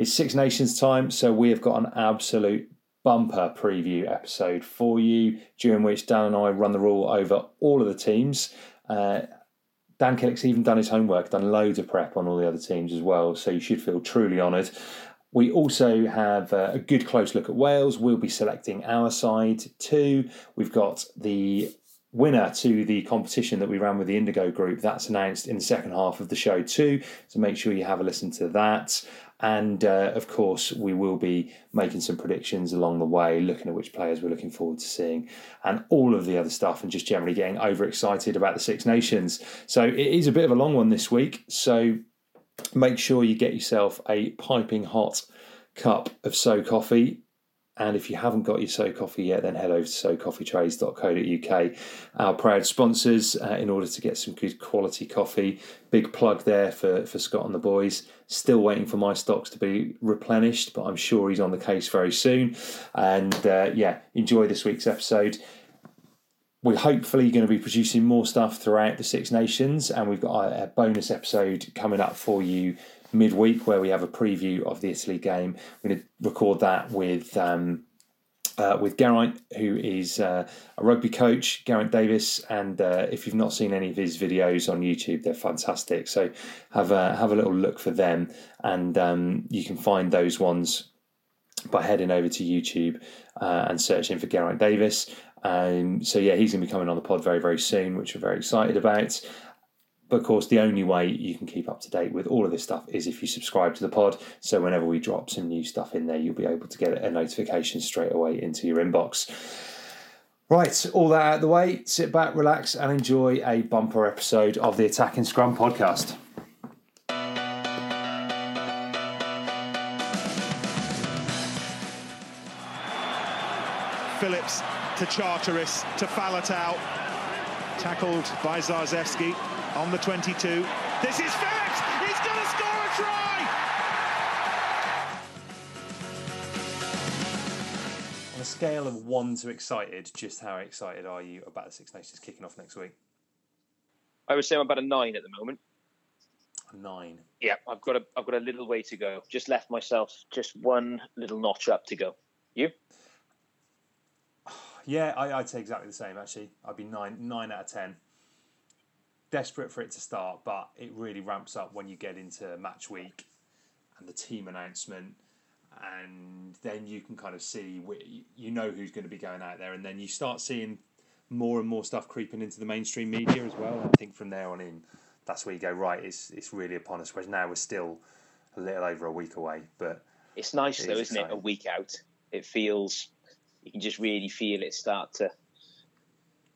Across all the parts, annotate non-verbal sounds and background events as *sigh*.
It's Six Nations time, so we have got an absolute bumper preview episode for you, during which Dan and I run the rule over all of the teams. Uh, Dan Killick's even done his homework, done loads of prep on all the other teams as well, so you should feel truly honoured. We also have uh, a good close look at Wales. We'll be selecting our side too. We've got the winner to the competition that we ran with the Indigo group. That's announced in the second half of the show too. So make sure you have a listen to that. And uh, of course, we will be making some predictions along the way, looking at which players we're looking forward to seeing, and all of the other stuff, and just generally getting overexcited about the Six Nations. So it is a bit of a long one this week. So make sure you get yourself a piping hot cup of So Coffee. And if you haven't got your So Coffee yet, then head over to socoffeetrades.co.uk. Our proud sponsors, uh, in order to get some good quality coffee. Big plug there for, for Scott and the boys. Still waiting for my stocks to be replenished, but I'm sure he's on the case very soon. And uh, yeah, enjoy this week's episode. We're hopefully going to be producing more stuff throughout the Six Nations, and we've got a, a bonus episode coming up for you midweek where we have a preview of the Italy game. We're going to record that with um, uh, with Geraint, who is uh, a rugby coach, Geraint Davis, and uh, if you've not seen any of his videos on YouTube, they're fantastic. So have a have a little look for them, and um, you can find those ones by heading over to YouTube uh, and searching for Geraint Davis. Um, so yeah, he's going to be coming on the pod very very soon, which we're very excited about. But of course, the only way you can keep up to date with all of this stuff is if you subscribe to the pod. So whenever we drop some new stuff in there, you'll be able to get a notification straight away into your inbox. Right, all that out of the way, sit back, relax, and enjoy a bumper episode of the Attacking Scrum podcast. Phillips to Charteris to Faletau. Tackled by Zarzewski on the 22. This is Phillips! He's going to score a try! On a scale of one to excited, just how excited are you about the Six Nations kicking off next week? I would say I'm about a nine at the moment. A nine. Yeah, I've got a I've got a little way to go. Just left myself just one little notch up to go. You? *sighs* Yeah, I, I'd say exactly the same. Actually, I'd be nine nine out of ten. Desperate for it to start, but it really ramps up when you get into match week and the team announcement, and then you can kind of see you know who's going to be going out there, and then you start seeing more and more stuff creeping into the mainstream media as well. I think from there on in, that's where you go right. It's it's really upon us. Whereas now we're still a little over a week away, but It's nice It though, is isn't it? A week out, it feels you can just really feel it start to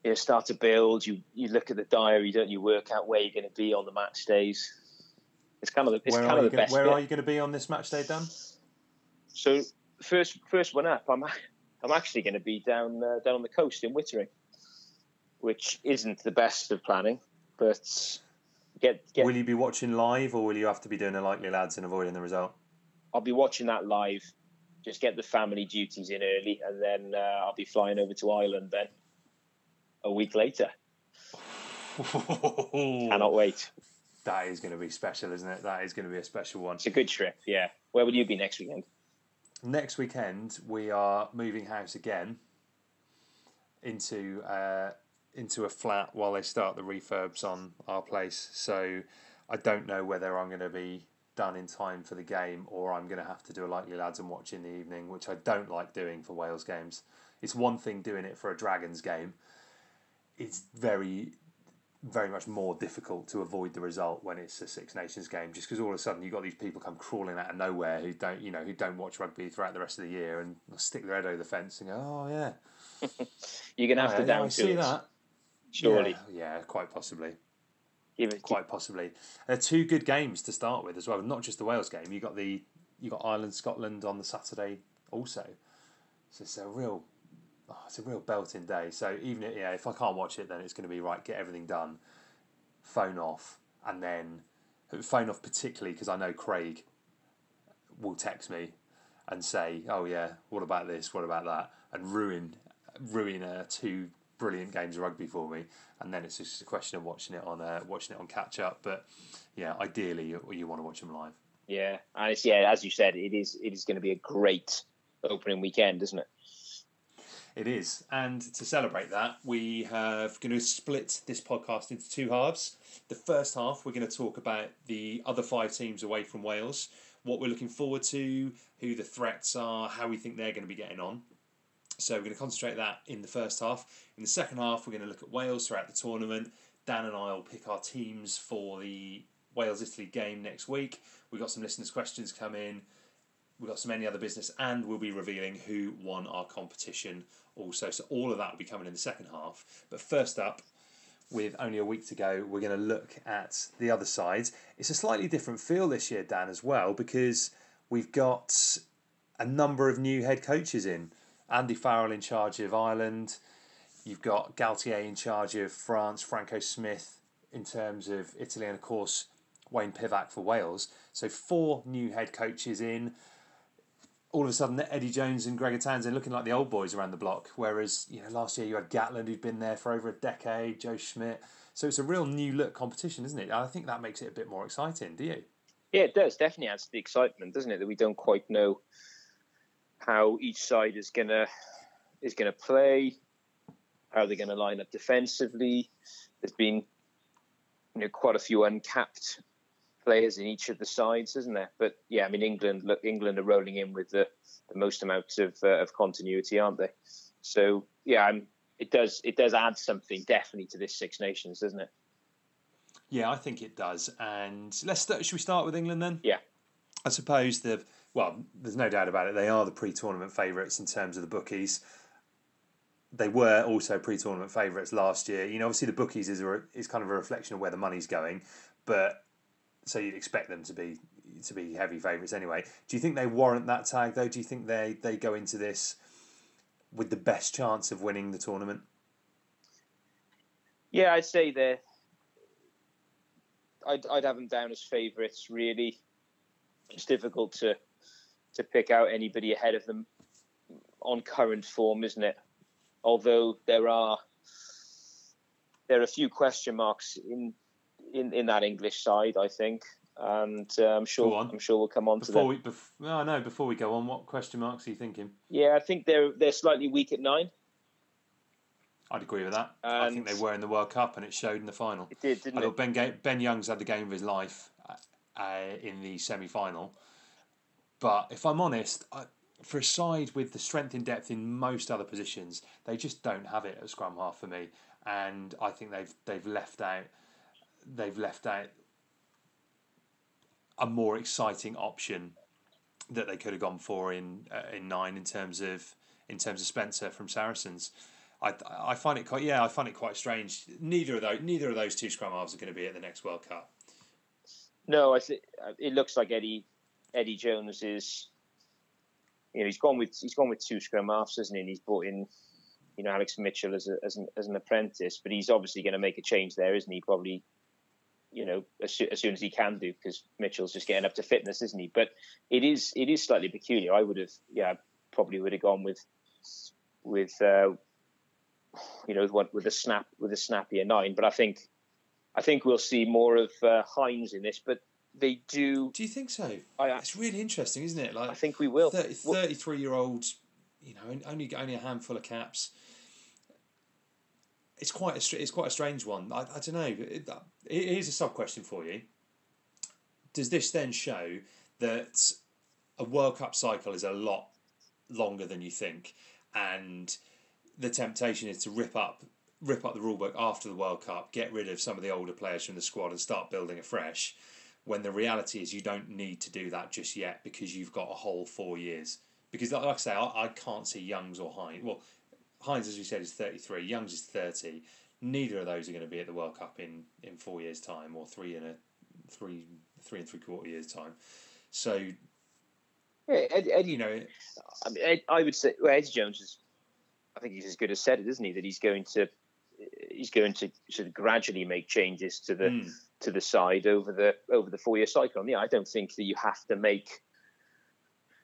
you know, start to build. You you look at the diary, don't you? Work out where you're going to be on the match days. It's kind of the, it's where, kind of the gonna, best. where bit. are you going to be on this match day, Dan? So first first one up, I'm I'm actually going to be down uh, down on the coast in Wittering, which isn't the best of planning. But get, get Will you be watching live, or will you have to be doing a likely lads and avoiding the result? I'll be watching that live. Just get the family duties in early, and then uh, I'll be flying over to Ireland then a week later. Cannot wait. That is going to be special, isn't it? That is going to be a special one. It's a good trip, yeah. Where will you be next weekend? Next weekend, we are moving house again into uh, into a flat while they start the refurbs on our place. So I don't know whether I'm going to be done in time for the game or I'm going to have to do a likely lads and watch in the evening, which I don't like doing for Wales games. It's one thing doing it for a Dragons game. It's very very much more difficult to avoid the result when it's a Six Nations game, just because all of a sudden you've got these people come crawling out of nowhere who don't, you know, who don't watch rugby throughout the rest of the year and stick their head over the fence and go, "Oh yeah, *laughs* you're gonna have oh, to yeah, down I see that." Surely, yeah, yeah, quite possibly. Give it, quite possibly. There are two good games to start with as well. Not just the Wales game. You got the you got Ireland Scotland on the Saturday also. So it's a real oh, it's a real belting day. So even if, yeah, if I can't watch it, then it's going to be right. Get everything done, phone off, and then phone off particularly because I know Craig will text me and say, "Oh yeah, what about this? What about that?" and ruin ruin uh, two brilliant games of rugby for me. And then it's just a question of watching it on uh, watching it on catch up. But yeah, ideally you, you want to watch them live. Yeah, and it's yeah, as you said, it is it is going to be a great opening weekend, isn't it? It is, and to celebrate that, we have going to split this podcast into two halves. The first half, we're going to talk about the other five teams away from Wales, what we're looking forward to, who the threats are, how we think they're going to be getting on. So we're going to concentrate that in the first half. In the second half, we're going to look at Wales throughout the tournament. Dan and I will pick our teams for the Wales Italy game next week. We've got some listeners' questions come in. We've got some any other business, and we'll be revealing who won our competition also. So all of that will be coming in the second half. But first up, with only a week to go, we're going to look at the other sides. It's a slightly different feel this year, Dan, as well, because we've got a number of new head coaches in. Andy Farrell in charge of Ireland. You've got Galthié in charge of France, Franco Smith in terms of Italy, and of course Wayne Pivac for Wales. So four new head coaches in. All of a sudden, Eddie Jones and Gregor Townsend looking like the old boys around the block. Whereas you know last year you had Gatland who'd been there for over a decade, Joe Schmidt. So it's a real new look competition, isn't it? I think that makes it a bit more exciting. Do you? Yeah, it does. Definitely adds to the excitement, doesn't it? That we don't quite know how each side is gonna is gonna play, how they're gonna line up defensively. There's been you know quite a few uncapped players in each of the sides, isn't there? But yeah, I mean England look England are rolling in with the, the most amount of uh, of continuity, aren't they? So yeah, I'm, it does it does add something definitely to this Six Nations, doesn't it? Yeah, I think it does. And let's start, should we start with England then? Yeah. I suppose the well, there's no doubt about it. They are the pre-tournament favourites in terms of the bookies. They were also pre-tournament favourites last year. You know, obviously the bookies is a, is kind of a reflection of where the money's going, but so you'd expect them to be to be heavy favourites anyway. Do you think they warrant that tag though? Do you think they they go into this with the best chance of winning the tournament? Yeah, I'd say they're. I'd I'd have them down as favourites. Really, it's difficult to to pick out anybody ahead of them on current form, isn't it? Although there are there are a few question marks in in, in that English side, I think, and uh, I'm sure I'm sure we'll come on before to that. We, bef- no, no. Before we go on, what question marks are you thinking? Yeah, I think they're they're slightly weak at nine. I'd agree with that. I think they were in the World Cup, and it showed in the final. It did, didn't I it? thought Ben Ga- Ben Youngs had the game of his life uh, in the semi final. But if I'm honest, I, for a side with the strength and depth in most other positions, they just don't have it at scrum half for me, and I think they've they've left out they've left out a more exciting option that they could have gone for in uh, in nine in terms of in terms of Spencer from Saracens. I, I find it quite yeah I find it quite strange. Neither of those neither of those two scrum halves are going to be at the next World Cup. No, I think it looks like Eddie Eddie Jones is. You know, he's gone with he's gone with two scrum halves, hasn't he? And he's brought in you know Alex Mitchell as a, as an, as an apprentice, but he's obviously going to make a change there, isn't he? Probably, you know, as, as soon as he can do, because Mitchell's just getting up to fitness, isn't he? But it is it is slightly peculiar. I would have, yeah, probably would have gone with with uh, you know with, with a snap with a snappier nine. But I think I think we'll see more of uh, Heinz in this, but they do. Do you think so? I, it's really interesting, isn't it? Like I think we will. 30, 33 year old, you know, only only a handful of caps. It's quite a it's quite a strange one. I, I don't know. It, uh, it, here's a sub question for you. Does this then show that a World Cup cycle is a lot longer than you think, and the temptation is to rip up rip up the rulebook after the World Cup, get rid of some of the older players from the squad, and start building afresh. When the reality is, you don't need to do that just yet because you've got a whole four years. Because, like I say, I, I can't see Youngs or Heinz. Well, Heinz, as we said, is 33. Youngs is 30. Neither of those are going to be at the World Cup in, in four years' time or three and a three three and three quarter years' time. So, yeah, Ed, Ed, you know, I mean, Ed, I would say well, Eddie Jones is. I think he's as good as said it, isn't he? That he's going to he's going to sort of gradually make changes to the mm. to the side over the over the four year cycle. And yeah, I don't think that you have to make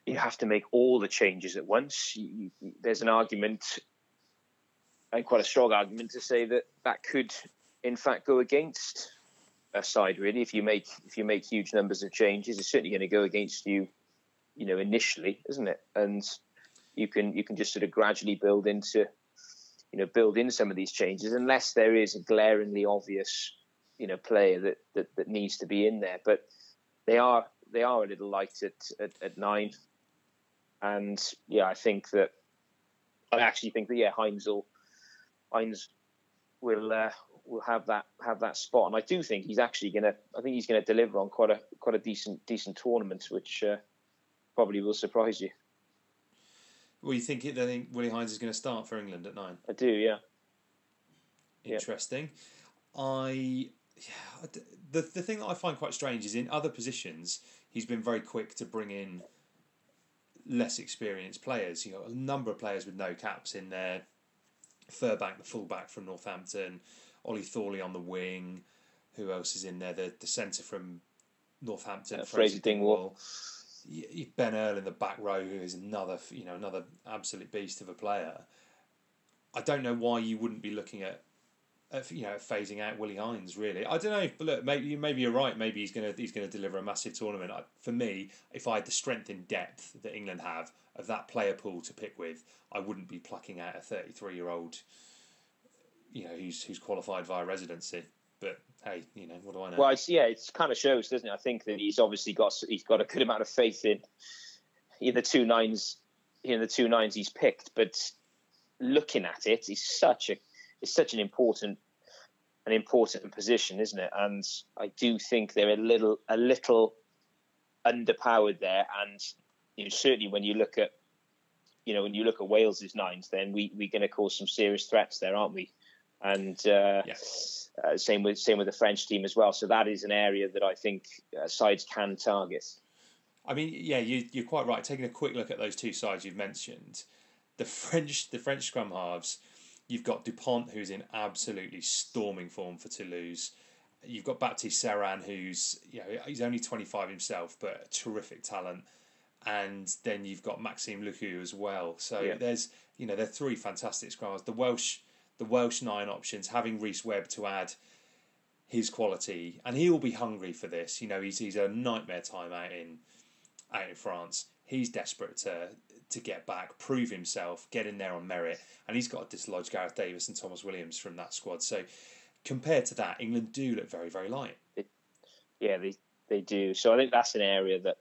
you have to make all the changes at once. You, you, there's an argument, and quite a strong argument, to say that that could, in fact, go against a side. Really, if you make if you make huge numbers of changes, it's certainly going to go against you, you know, initially, isn't it? And you can you can just sort of gradually build into, you know, build in some of these changes, unless there is a glaringly obvious, you know, player that that, that needs to be in there. But they are they are a little light at, at, at nine. And yeah, I think that I actually think that yeah, will Heinz will uh, will have that have that spot, and I do think he's actually gonna. I think he's gonna deliver on quite a quite a decent decent tournament, which uh, probably will surprise you. Well, you think it? I think Willi Heinz is going to start for England at nine. I do, yeah. Interesting. Yeah. I yeah, the the thing that I find quite strange is in other positions he's been very quick to bring in less experienced players. You know, a number of players with no caps in there. Furbank, the fullback from Northampton, Ollie Thorley on the wing. Who else is in there? The the centre from Northampton, uh, Fraser, Fraser Dingwall. Ben Earl in the back row, who is another you know another absolute beast of a player. I don't know why you wouldn't be looking at Uh, you know, phasing out Willi Heinz. Really, I don't know. But look, maybe maybe you're right. Maybe he's gonna he's gonna deliver a massive tournament. For me, if I had the strength in depth that England have of that player pool to pick with, I wouldn't be plucking out a 33 year old. You know, who's who's qualified via residency. But hey, you know, what do I know? Well, yeah, it kind of shows, doesn't it? I think that he's obviously got he's got a good amount of faith in in the two nines, in the two nines he's picked. But looking at it, he's such a it's such an important an important position, isn't it? And I do think they're a little a little underpowered there. And you know, certainly when you look at you know when you look at Wales's nines, then we we're going to cause some serious threats there, aren't we? And uh, yes. uh, same with same with the French team as well. So that is an area that I think uh, sides can target. I mean, yeah, you, you're quite right. Taking a quick look at those two sides you've mentioned, the French the French scrum halves You've got Dupont, who's in absolutely storming form for Toulouse. You've got Baptiste Serin, who's you know he's only 25 himself, but a terrific talent. And then you've got Maxime Lucu as well. So yeah. there's you know they're three fantastic scrummers. The Welsh the Welsh nine options, having Rhys Webb to add his quality, and he will be hungry for this. You know, he's he's a nightmare time out in out in France. He's desperate to to get back, prove himself, get in there on merit, and he's got to dislodge Gareth Davies and Tomos Williams from that squad. So compared to that, England do look very, very light. Yeah, they they do. So I think that's an area that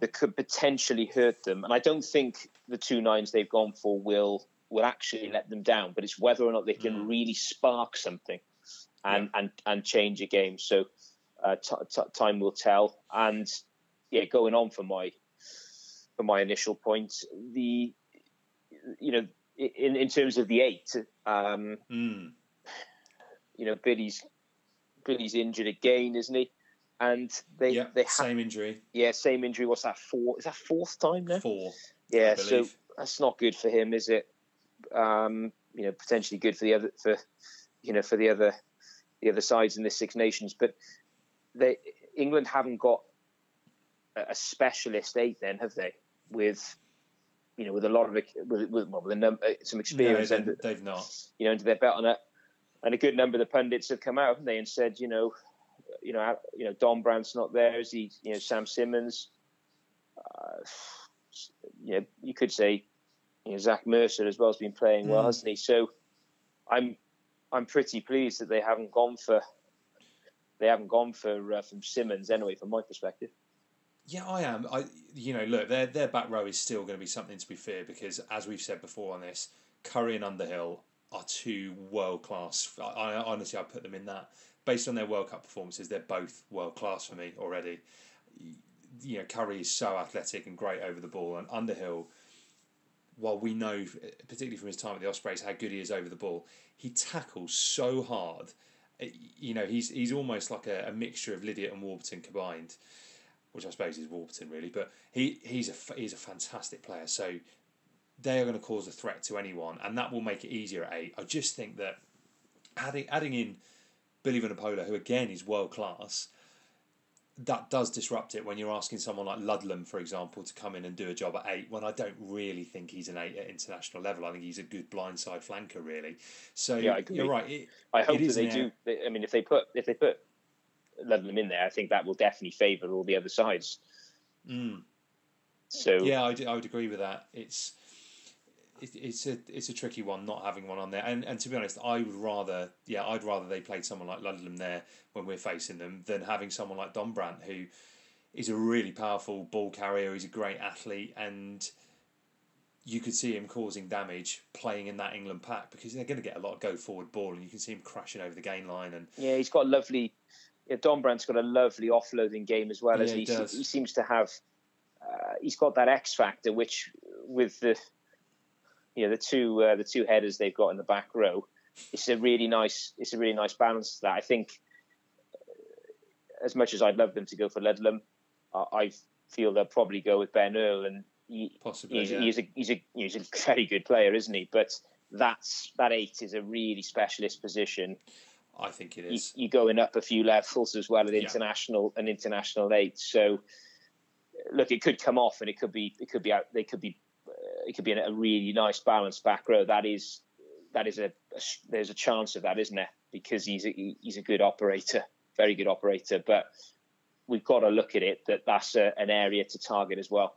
that could potentially hurt them. And I don't think the two nines they've gone for will will actually let them down. But it's whether or not they can mm. really spark something and yeah. and and change a game. So uh, t- t- time will tell. And yeah, going on for my for my initial point. The you know in in terms of the eight, um, mm. you know Billy's Billy's injured again, isn't he? And they yeah, they ha- same injury. Yeah, same injury. What's that? Four? Is that fourth time now? Four. Yeah, so that's not good for him, is it? Um, you know, potentially good for the other for you know for the other the other sides in this Six Nations. But they England haven't got a specialist eight, then have they? With you know, with a lot of with, with, well, with a num- uh, some experience, no, and they've not. You know, into their belt on it, and a good number of the pundits have come out, haven't they, and said, you know, you know, you know, Dombrandt's not there. Is he? You know, Sam Simmonds Uh, you know, you could say, you know, Zach Mercer as well has been playing well, mm. hasn't he? So, I'm, I'm pretty pleased that they haven't gone for, they haven't gone for uh, from Simmonds anyway, from my perspective. Yeah, I am. I, you know, look, their their back row is still going to be something to be feared because, as we've said before on this, Curry and Underhill are two world class. I, I honestly, I put them in that based on their World Cup performances. They're both world class for me already. You know, Curry is so athletic and great over the ball, and Underhill. While we know, particularly from his time at the Ospreys, how good he is over the ball, he tackles so hard. Eh, you know, he's he's almost like a, a mixture of Lydiate and Warburton combined which I suppose is Warburton really, but he he's a he's a fantastic player. So they are going to cause a threat to anyone, and that will make it easier at eight. I just think that adding adding in Billy Vunipola, who again is world class, that does disrupt it when you're asking someone like Ludlam, for example, to come in and do a job at eight. When I don't really think he's an eight at international level, I think he's a good blindside flanker, really. So yeah, you're right. It, I hope that they do. I mean, if they put if they put Ludlam in there, I think that will definitely favour all the other sides. Mm. So yeah, I, I would agree with that. It's it, it's a it's a tricky one not having one on there. And and to be honest, I would rather yeah I'd rather they played someone like Ludlam there when we're facing them than having someone like Dombrandt who is a really powerful ball carrier. He's a great athlete and. You could see him causing damage playing in that England pack because they're going to get a lot of go forward ball, and you can see him crashing over the gain line. And yeah, he's got a lovely yeah, Dombrandt's got a lovely offloading game as well yeah, as he, he, he, seems to have. Uh, he's got that X factor, which with the you know the two uh, the two headers they've got in the back row, it's a really nice it's a really nice balance to that. I think uh, as much as I'd love them to go for Ludlam, uh, I feel they'll probably go with Ben Earl, and he, possibly he's, yeah. he's, a he's a he's a *laughs* very good player, isn't he? But that's that eight is a really specialist position. I think it is. You, are going up a few levels as well at international yeah. and international eight. So, look, it could come off, and it could be it could be out. They could be uh, it could be a really nice balanced back row. That is that is a, a there's a chance of that, isn't there? Because he's a, he's a good operator, very good operator. But we've got to look at it that that's a, an area to target as well.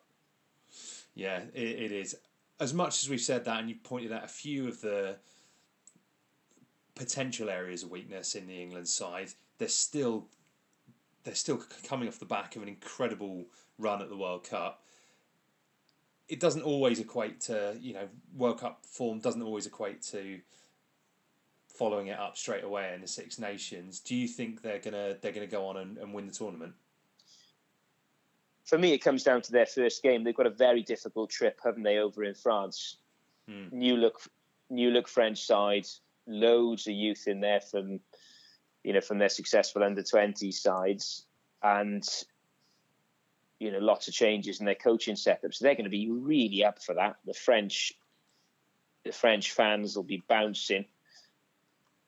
Yeah, it, it is. As much as we've said that, and you pointed out a few of the potential areas of weakness in the England side. They're still they're still coming off the back of an incredible run at the World Cup. It doesn't always equate to you know World Cup form doesn't always equate to following it up straight away in the Six Nations. Do you think they're gonna they're gonna go on and, and win the tournament? For me, it comes down to their first game. They've got a very difficult trip, haven't they, over in France? Hmm. New look, new look French side loads of youth in there from you know from their successful under 20 sides and you know lots of changes in their coaching setup. So they're going to be really up for that. The french the french fans will be bouncing.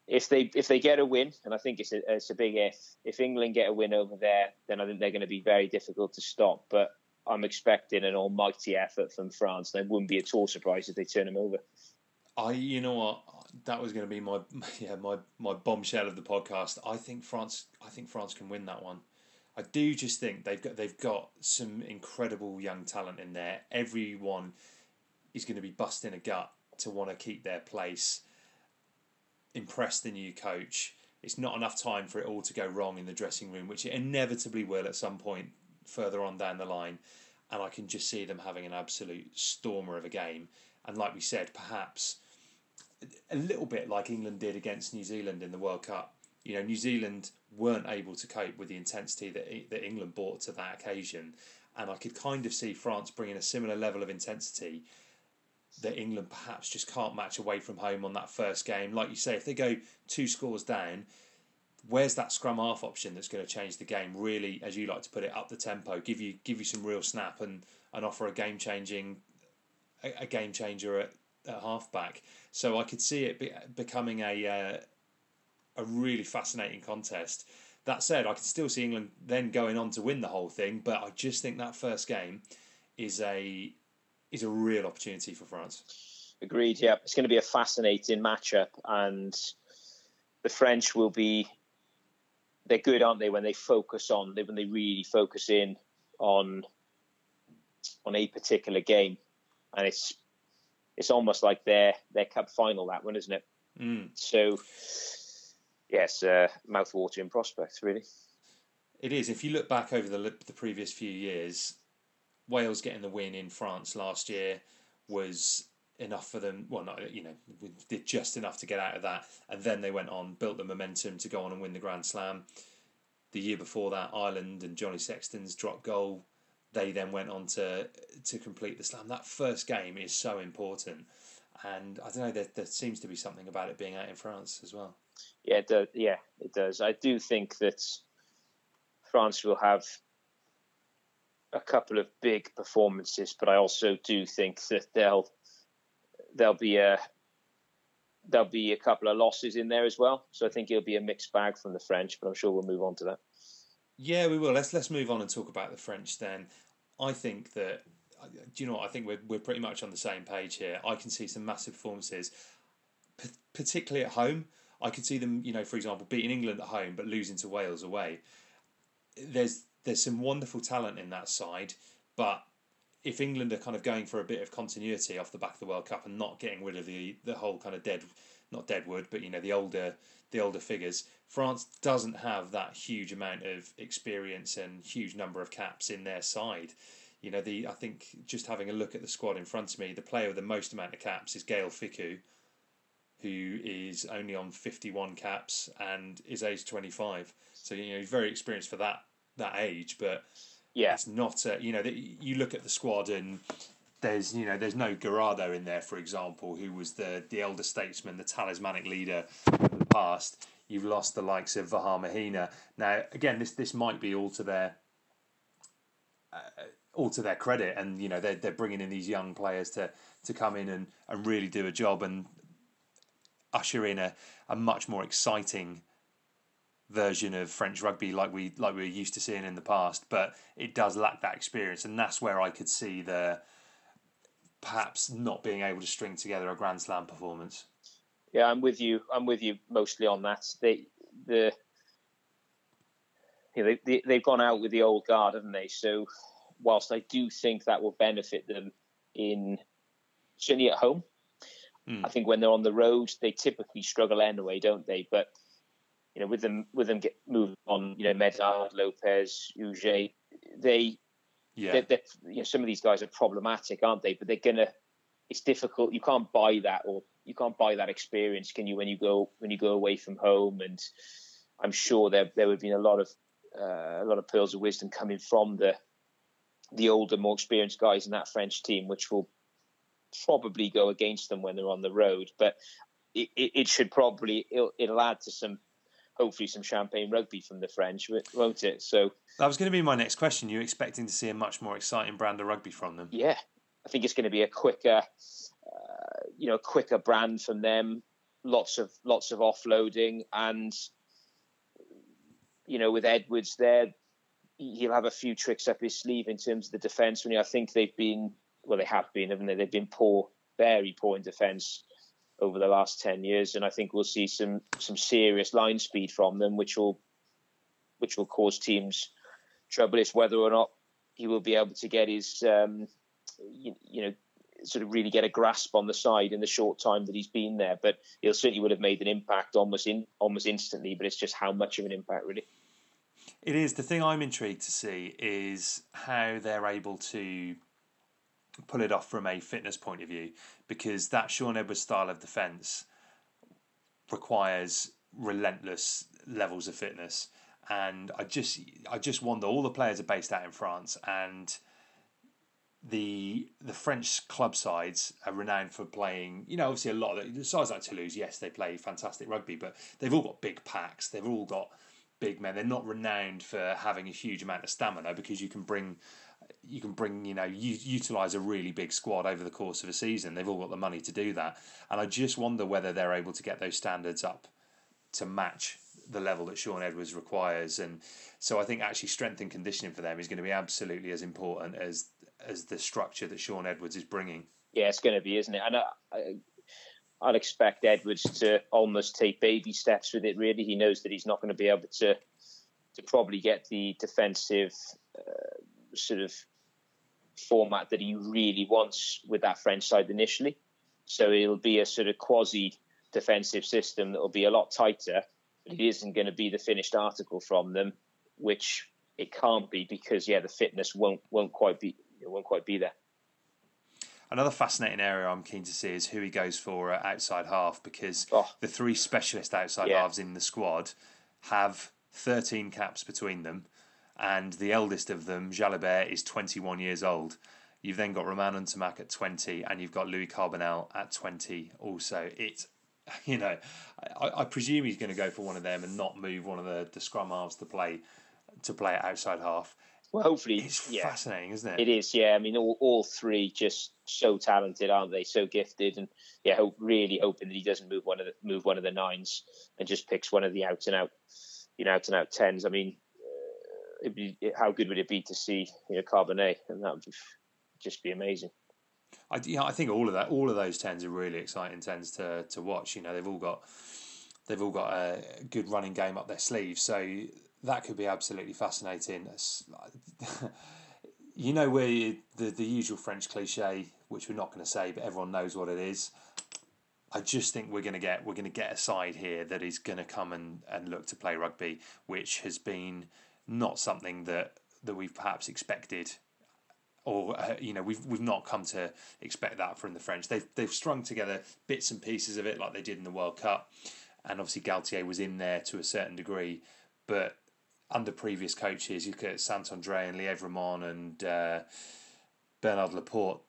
If they if they get a win and i think it's a, it's a big if if england get a win over there then i think they're going to be very difficult to stop. But i'm expecting an almighty effort from france. And i wouldn't be at all surprised if they turn them over. I, you know what, that was going to be my *laughs* yeah my my bombshell of the podcast. I think France. I think France can win that one. I do just think they've got they've got some incredible young talent in there. Everyone is going to be busting a gut to want to keep their place. Impress the new coach. It's not enough time for it all to go wrong in the dressing room, which it inevitably will at some point further on down the line. And I can just see them having an absolute stormer of a game. And like we said, perhaps a little bit like England did against New Zealand in the World Cup. You know, New Zealand weren't able to cope with the intensity that that England brought to that occasion, and I could kind of see France bringing a similar level of intensity that England perhaps just can't match away from home on that first game. Like you say, if they go two scores down, where's that scrum half option that's going to change the game? Really, as you like to put it, up the tempo, give you give you some real snap, and and offer a game changing a, a game changer at at halfback. So I could see it be, becoming a uh, a really fascinating contest. That said, I can still see England then going on to win the whole thing, but I just think that first game is a is a real opportunity for France. Agreed. Yeah, it's going to be a fascinating matchup, and the French will be. They're good, aren't they? When they focus on, when they really focus in on on a particular game, and it's it's almost like their their cup final that one, isn't it? Mm. So yes, uh, mouth-watering prospects, really. It is. If you look back over the the previous few years, Wales getting the win in France last year was enough for them. Well, not you know, did just enough to get out of that, and then they went on, built the momentum to go on and win the Grand Slam. The year before that, Ireland and Johnny Sexton's drop goal. They then went on to to complete the slam. That first game is so important, and I don't know. There, there seems to be something about it being out in France as well. Yeah, it does. yeah, it does. I do think that France will have a couple of big performances, but I also do think that they'll there'll be a there'll be a couple of losses in there as well. So I think it'll be a mixed bag from the French, but I'm sure we'll move on to that. Yeah, we will. Let's let's move on and talk about the French then. I think that uh, do you know what? I think we're we're pretty much on the same page here. I can see some massive performances, p- particularly at home. I could see them, you know, for example, beating England at home but losing to Wales away. There's there's some wonderful talent in that side, but if England are kind of going for a bit of continuity off the back of the World Cup and not getting rid of the the whole kind of dead, not Deadwood, but you know the older the older figures, France doesn't have that huge amount of experience and huge number of caps in their side. You know, the I think just having a look at the squad in front of me, the player with the most amount of caps is Gaël Fickou, who is only on fifty one caps and is age twenty five. So you know he's very experienced for that that age, but yeah, it's not. A, you know, you look at the squad and there's you know there's no Guirado in there, for example, who was the the elder statesman, the talismanic leader of the past. You've lost the likes of Vahaamahina. Now, again, this this might be all to their uh, all to their credit, and you know they're they're bringing in these young players to to come in and, and really do a job and usher in a, a much more exciting version of French rugby like we like we were used to seeing in the past, but it does lack that experience, and that's where I could see the perhaps not being able to string together a Grand Slam performance. Yeah, I'm with you. I'm with you mostly on that. They the you know, they, they have gone out with the old guard, haven't they? So whilst I do think that will benefit them in certainly at home, mm. I think when they're on the road they typically struggle anyway, don't they? But you know, with them with them get moved on, you know, Medard, Lopez, Huget, they, yeah, they're, they're, you know, some of these guys are problematic, aren't they? But they're gonna. It's difficult. You can't buy that, or you can't buy that experience, can you? When you go when you go away from home, and I'm sure there there would have been a lot of uh, a lot of pearls of wisdom coming from the the older, more experienced guys in that French team, which will probably go against them when they're on the road. But it, it, it should probably it'll, it'll add to some hopefully some champagne rugby from the French, won't it? So that was going to be my next question. You're expecting to see a much more exciting brand of rugby from them? Yeah, I think it's going to be a quicker, uh, you know, quicker brand from them. Lots of lots of offloading, and you know, with Edwards there, he'll have a few tricks up his sleeve in terms of the defence. When I think they've been, well, they have been, haven't they? They've been poor, very poor in defence over the last 10 years and I think we'll see some some serious line speed from them which will which will cause teams trouble. It's whether or not he will be able to get his um, you, you, know sort of really get a grasp on the side in the short time that he's been there. But he'll certainly would have made an impact almost in almost instantly but it's just how much of an impact really. It is. The thing I'm intrigued to see is how they're able to pull it off from a fitness point of view because that Shaun Edwards style of defence requires relentless levels of fitness. And I just I just wonder all the players are based out in France and the the French club sides are renowned for playing, you know, obviously a lot of the, the sides like Toulouse, yes, they play fantastic rugby, but they've all got big packs. They've all got big men. They're not renowned for having a huge amount of stamina because you can bring you can bring, you know, u- utilize a really big squad over the course of a season. They've all got the money to do that, and I just wonder whether they're able to get those standards up to match the level that Shaun Edwards requires. And so I think actually strength and conditioning for them is going to be absolutely as important as as the structure that Shaun Edwards is bringing. Yeah, it's going to be, isn't it? And I, I, I'd expect Edwards to almost take baby steps with it. Really, he knows that he's not going to be able to to probably get the defensive uh, sort of format that he really wants with that French side initially. So it'll be a sort of quasi defensive system that will be a lot tighter, but it isn't going to be the finished article from them, which it can't be because yeah, the fitness won't won't quite be won't quite be there. Another fascinating area I'm keen to see is who he goes for at outside half because oh. the three specialist outside yeah. halves in the squad have 13 caps between them, and the eldest of them, Jalibert, is 21 years old. You've then got Romain Ntamack at 20, and you've got Louis Carbonel at 20 also. It, *laughs* you know, I, I presume he's going to go for one of them and not move one of the, the scrum halves to play to play at outside half. Well, hopefully, it's yeah. fascinating, isn't it? It is, yeah. I mean, all, all three just so talented, aren't they? So gifted, and yeah, hope, really hoping that he doesn't move one of the move one of the nines and just picks one of the out and out, you know, out and out tens. I mean, be, how good would it be to see you know Carbonel, and that would just be amazing. I, I think all of that, all of those tens are really exciting tens to to watch. You know, they've all got they've all got a good running game up their sleeves, so that could be absolutely fascinating. *laughs* you know where you, the the usual French cliche, which we're not going to say, but everyone knows what it is. I just think we're going to get we're going to get a side here that is going to come and, and look to play rugby, which has been not something that that we've perhaps expected, or uh, you know we've we've not come to expect that from the French. They've they've strung together bits and pieces of it like they did in the World Cup, and obviously Galthié was in there to a certain degree, but under previous coaches, you look at Saint-André and Lièvremont and uh, Bernard Laporte.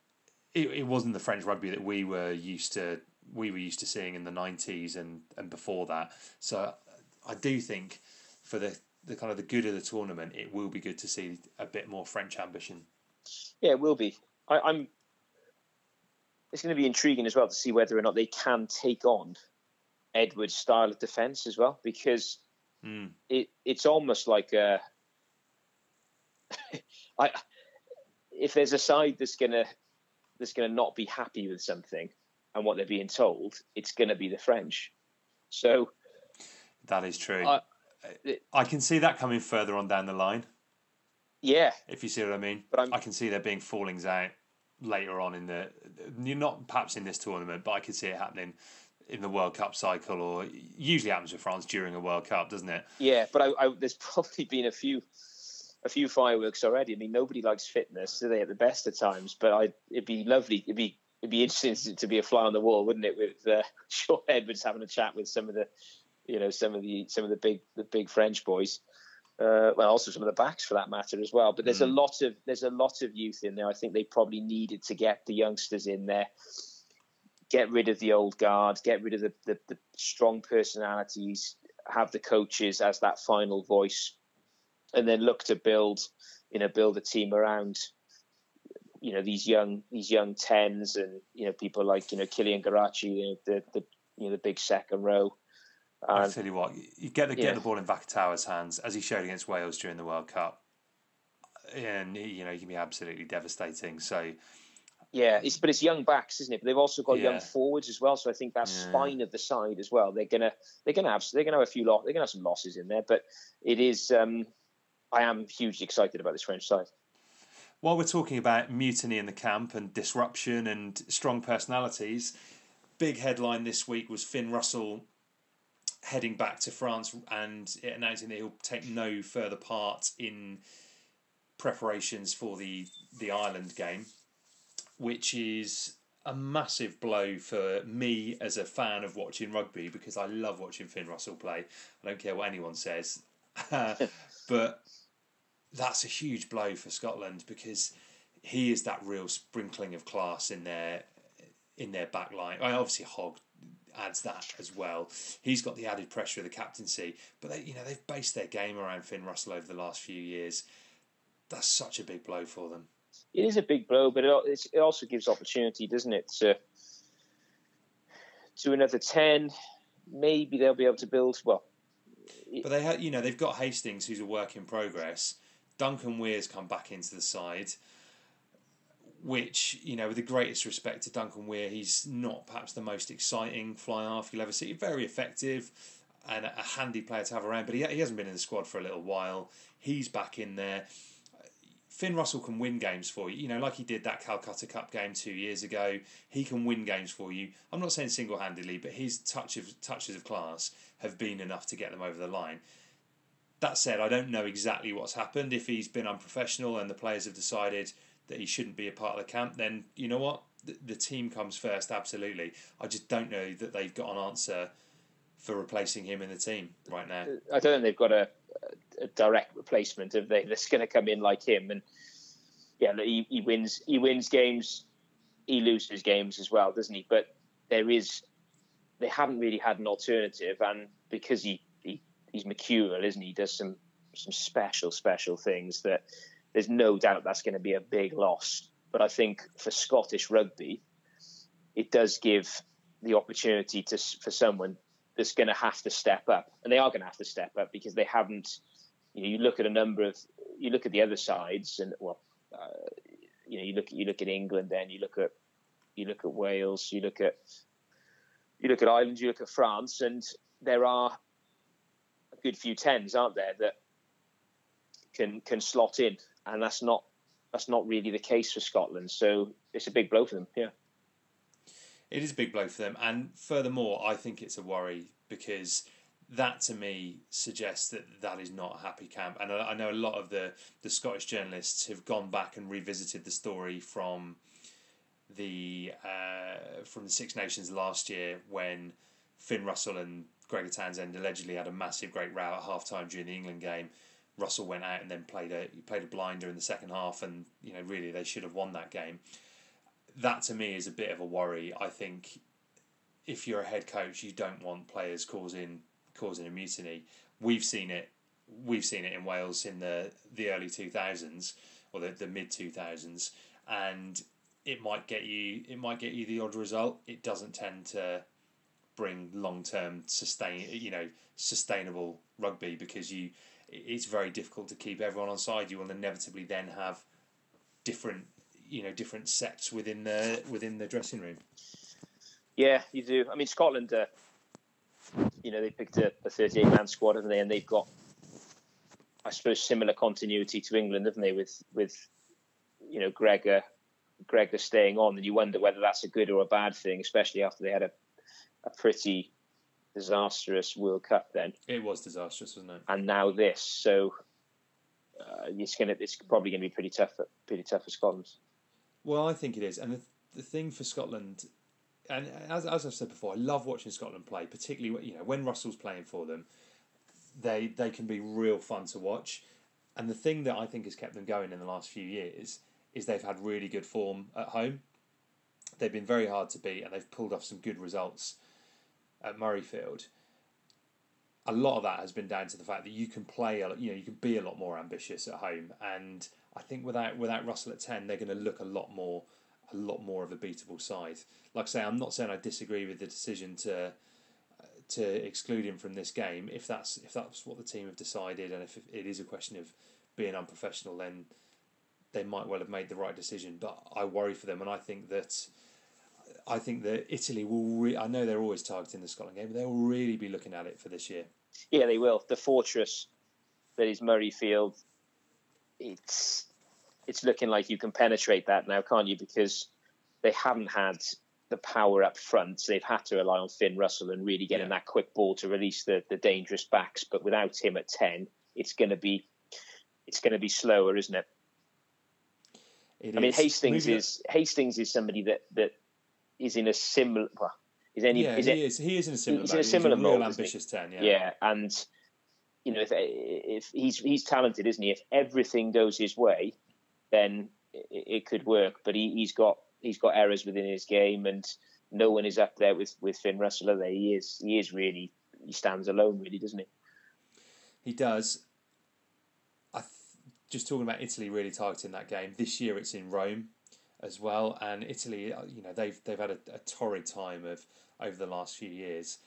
It, it wasn't the French rugby that we were used to. We were used to seeing in the nineties and, and before that. So I do think for the, the kind of the good of the tournament, it will be good to see a bit more French ambition. Yeah, it will be. I, I'm. It's going to be intriguing as well to see whether or not they can take on Edwards' style of defence as well, because Mm. It it's almost like a, *laughs* I if there's a side that's gonna that's gonna not be happy with something and what they're being told, it's gonna be the French. So that is true. I, I can see that coming further on down the line. Yeah, if you see what I mean. But I'm, i can see there being fallings out later on in the. You're not perhaps in this tournament, but I can see it happening in the World Cup cycle, or usually happens with France during a World Cup, doesn't it? Yeah, but I, I, there's *laughs* probably been a few a few fireworks already. I mean, nobody likes fitness, do they? At the best of times, but I, it'd be lovely. It'd be it'd be interesting to be a fly on the wall, wouldn't it? With uh, *laughs* Shaun Edwards having a chat with some of the, you know, some of the some of the big the big French boys. Uh, well, also some of the backs for that matter as well. But there's mm. a lot of there's a lot of youth in there. I think they probably needed to get the youngsters in there get rid of the old guard, get rid of the, the, the strong personalities, have the coaches as that final voice, and then look to build, you know, build a team around, you know, these young these young tens and you know people like you know Kilian Geraci, you know, the the you know the big second row. I tell you what, you get the get the ball in Vakatawa's hands as he showed against Wales during the World Cup, and you know he can be absolutely devastating. So yeah, it's, but it's young backs, isn't it? But they've also got yeah. young forwards as well. So I think that yeah. spine of the side as well. They're gonna they're gonna have they're gonna have a few loss they're gonna have some losses in there. But it is um, I am hugely excited about this French side. While we're talking about mutiny in the camp and disruption and strong personalities, big headline this week was Finn Russell heading back to France and announcing that he'll take no further part in preparations for the the Ireland game which is a massive blow for me as a fan of watching rugby because I love watching Finn Russell play. I don't care what anyone says. *laughs* but that's a huge blow for Scotland because he is that real sprinkling of class in their in their back line. I obviously Hogg adds that as well. He's got the added pressure of the captaincy, but they, you know they've based their game around Finn Russell over the last few years that's such a big blow for them. It is a big blow, but it, it also gives opportunity, doesn't it, to to another ten. Maybe they'll be able to build. Well, but they have, you know, they've got Hastings, who's a work in progress. Duncan Weir's come back into the side, which you know, with the greatest respect to Duncan Weir, he's not perhaps the most exciting fly half you'll ever see. Very effective and a handy player to have around, but he, he hasn't been in the squad for a little while. He's back in there. Finn Russell can win games for you. You know, like he did that Calcutta Cup game two years ago. He can win games for you. I'm not saying single handedly, but his touch of touches of class have been enough to get them over the line. That said, I don't know exactly what's happened. If he's been unprofessional and the players have decided that he shouldn't be a part of the camp, then you know what? The, the team comes first, absolutely. I just don't know that they've got an answer for replacing him in the team right now. I don't think they've got a, a direct replacement of they that's going to come in like him. And yeah, he, he wins he wins games, he loses games as well, doesn't he? But there is they haven't really had an alternative, and because he, he he's mercurial, isn't he? He does some some special special things that there's no doubt that's going to be a big loss. But I think for Scottish rugby, it does give the opportunity to for someone that's going to have to step up, and they are going to have to step up because they haven't. You know, you look at a number of, you look at the other sides, and well, uh, you know, you look at you look at England, then you look at you look at Wales, you look at you look at Ireland, you look at France, and there are a good few tens, aren't there, that can can slot in, and that's not that's not really the case for Scotland. So it's a big blow for them. Yeah. It is a big blow for them, and furthermore, I think it's a worry because that to me suggests that that is not a happy camp. And I, know a lot of the, the Scottish journalists have gone back and revisited the story from the uh, from the Six Nations last year when Finn Russell and Gregor Townsend allegedly had a massive great row at half time during the England game. Russell went out and then played a played a blinder in the second half, and you know really they should have won that game that to me is a bit of a worry. I think if you're a head coach, you don't want players causing causing a mutiny. We've seen it. We've seen it in Wales in the the early two thousands or the, the mid two thousands, and it might get you it might get you the odd result. It doesn't tend to bring long term sustain you know sustainable rugby because you it's very difficult to keep everyone on side. You will inevitably then have different you know different sects within the within the dressing room. Yeah, you do. I mean, Scotland, uh, you know, they picked a, a 38 man squad, haven't they? And they've got, I suppose, similar continuity to England, haven't they? With with you know Gregor Gregor staying on, and you wonder whether that's a good or a bad thing, especially after they had a a pretty disastrous World Cup. Then it was disastrous, wasn't it? And now this, so uh, it's gonna it's probably gonna be pretty tough, pretty tough for Scotland. Well, I think it is, and the, the thing for Scotland, and as, as I've said before, I love watching Scotland play, particularly you know when Russell's playing for them. They they can be real fun to watch, and the thing that I think has kept them going in the last few years is they've had really good form at home. They've been very hard to beat, and they've pulled off some good results at Murrayfield. A lot of that has been down to the fact that you can play, you know, you can be a lot more ambitious at home, and I think without without Russell at ten, they're going to look a lot more a lot more of a beatable side. Like I say, I'm not saying I disagree with the decision to to exclude him from this game. If that's if that's what the team have decided, and if it is a question of being unprofessional, then they might well have made the right decision. But I worry for them, and I think that I think that Italy will. Re- I know they're always targeting the Scotland game, but they'll really be looking at it for this year. Yeah, they will. The fortress that is Murrayfield it's it's looking like you can penetrate that now, can't you? Because they haven't had the power up front. So they've had to rely on Finn Russell and really getting yeah. that quick ball to release the, the dangerous backs. But without him at ten, it's going to be it's going to be slower, isn't it? it I is. mean, Hastings Moving is up. Hastings is somebody that that is in a similar. Well, is any? Yeah, is he it, is. He is in a similar. He's in a similar he's a real ambitious ten. Yeah. Yeah, and you know, if, if he's he's talented, isn't he? If everything goes his way, then it, it could work. But he, has got he's got errors within his game, and no one is up there with with Finn Russell. There, he is he is really he stands alone, really, doesn't he? He does. I th- just talking about Italy really targeting that game. This year it's in Rome as well, and Italy, uh, you know, they've they've had a, a torrid time of over the last few years.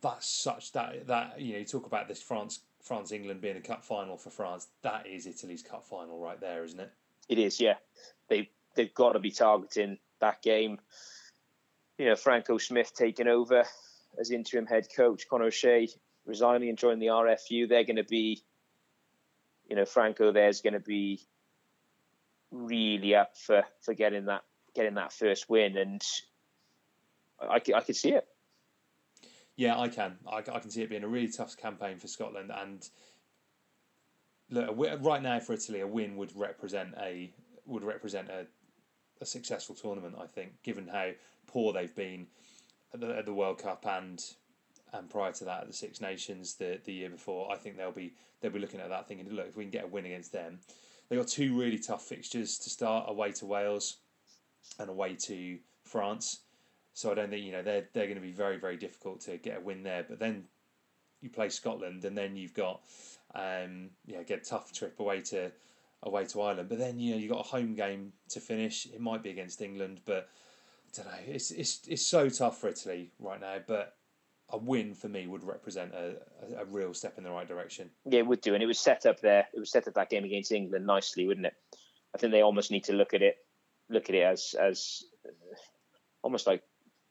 That's such that that you know you talk about this France France England being a cup final for France. That is Italy's cup final right there, isn't it? It is, yeah. They they've got to be targeting that game. You know, Franco Smith taking over as interim head coach, Conor O'Shea resigning and joining the RFU. They're going to be, you know, Franco there's going to be really up for, for getting that getting that first win, and I, I could see it. Yeah, I can. I, I can see it being a really tough campaign for Scotland, and look, right now for Italy, a win would represent a would represent a, a successful tournament. I think, given how poor they've been at the, at the World Cup and and prior to that at the Six Nations the the year before, I think they'll be they'll be looking at that thinking, look, if we can get a win against them, they got two really tough fixtures to start away to Wales and away to France. So I don't think you know they're they're going to be very very difficult to get a win there. But then you play Scotland, and then you've got um, yeah get a tough trip away to away to Ireland. But then you know you got a home game to finish. It might be against England, but I don't know. It's it's it's so tough for Italy right now. But a win for me would represent a, a, a, real step in the right direction. Yeah, it would do, and it was set up there. It was set up that game against England nicely, wouldn't it? I think they almost need to look at it, look at it as as uh, almost like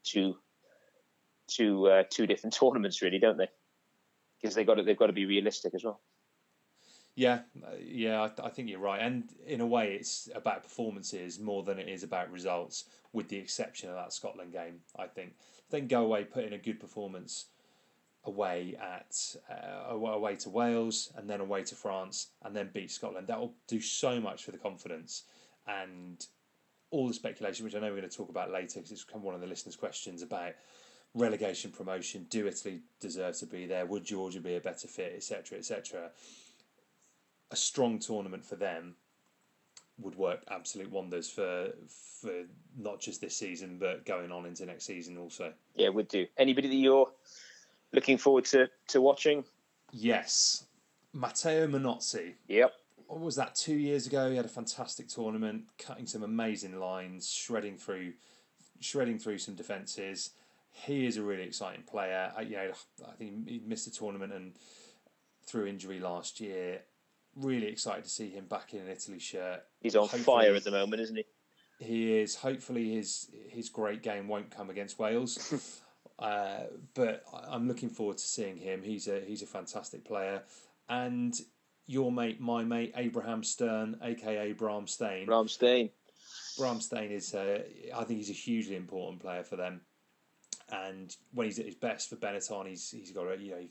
two two uh, two different *laughs* tournaments, really, don't they? Because they got to, they've got to be realistic as well. Yeah, uh, yeah, I, I, think you're right. And in a way, it's about performances more than it is about results, with the exception of that Scotland game. I think then go away, put in a good performance away at uh, away to Wales, and then away to France, and then beat Scotland. That will do so much for the confidence and all the speculation, which I know we're going to talk about later, because it's one of the listeners' questions about relegation promotion. Do Italy deserve to be there? Would Georgia be a better fit, etc., etc a strong tournament for them would work absolute wonders for for not just this season but going on into next season also. Yeah, would do. Anybody that you're looking forward to to watching? Yes, Matteo Minozzi. Yep. What was that? Two years ago, he had a fantastic tournament, cutting some amazing lines, shredding through, shredding through some defenses. He is a really exciting player. I, you know, I think he missed a tournament and through injury last year really excited to see him back in an Italy shirt. He's on Hopefully, fire at the moment, isn't he? He is. Hopefully, his his great game won't come against Wales. *laughs* uh, but I'm looking forward to seeing him. He's a he's a fantastic player, and your mate, my mate, Abraham Steyn, aka Braam Steyn. Braam Steyn. Braam Steyn is. Uh, I think he's a hugely important player for them. And when he's at his best for Benetton, he's he's got a you know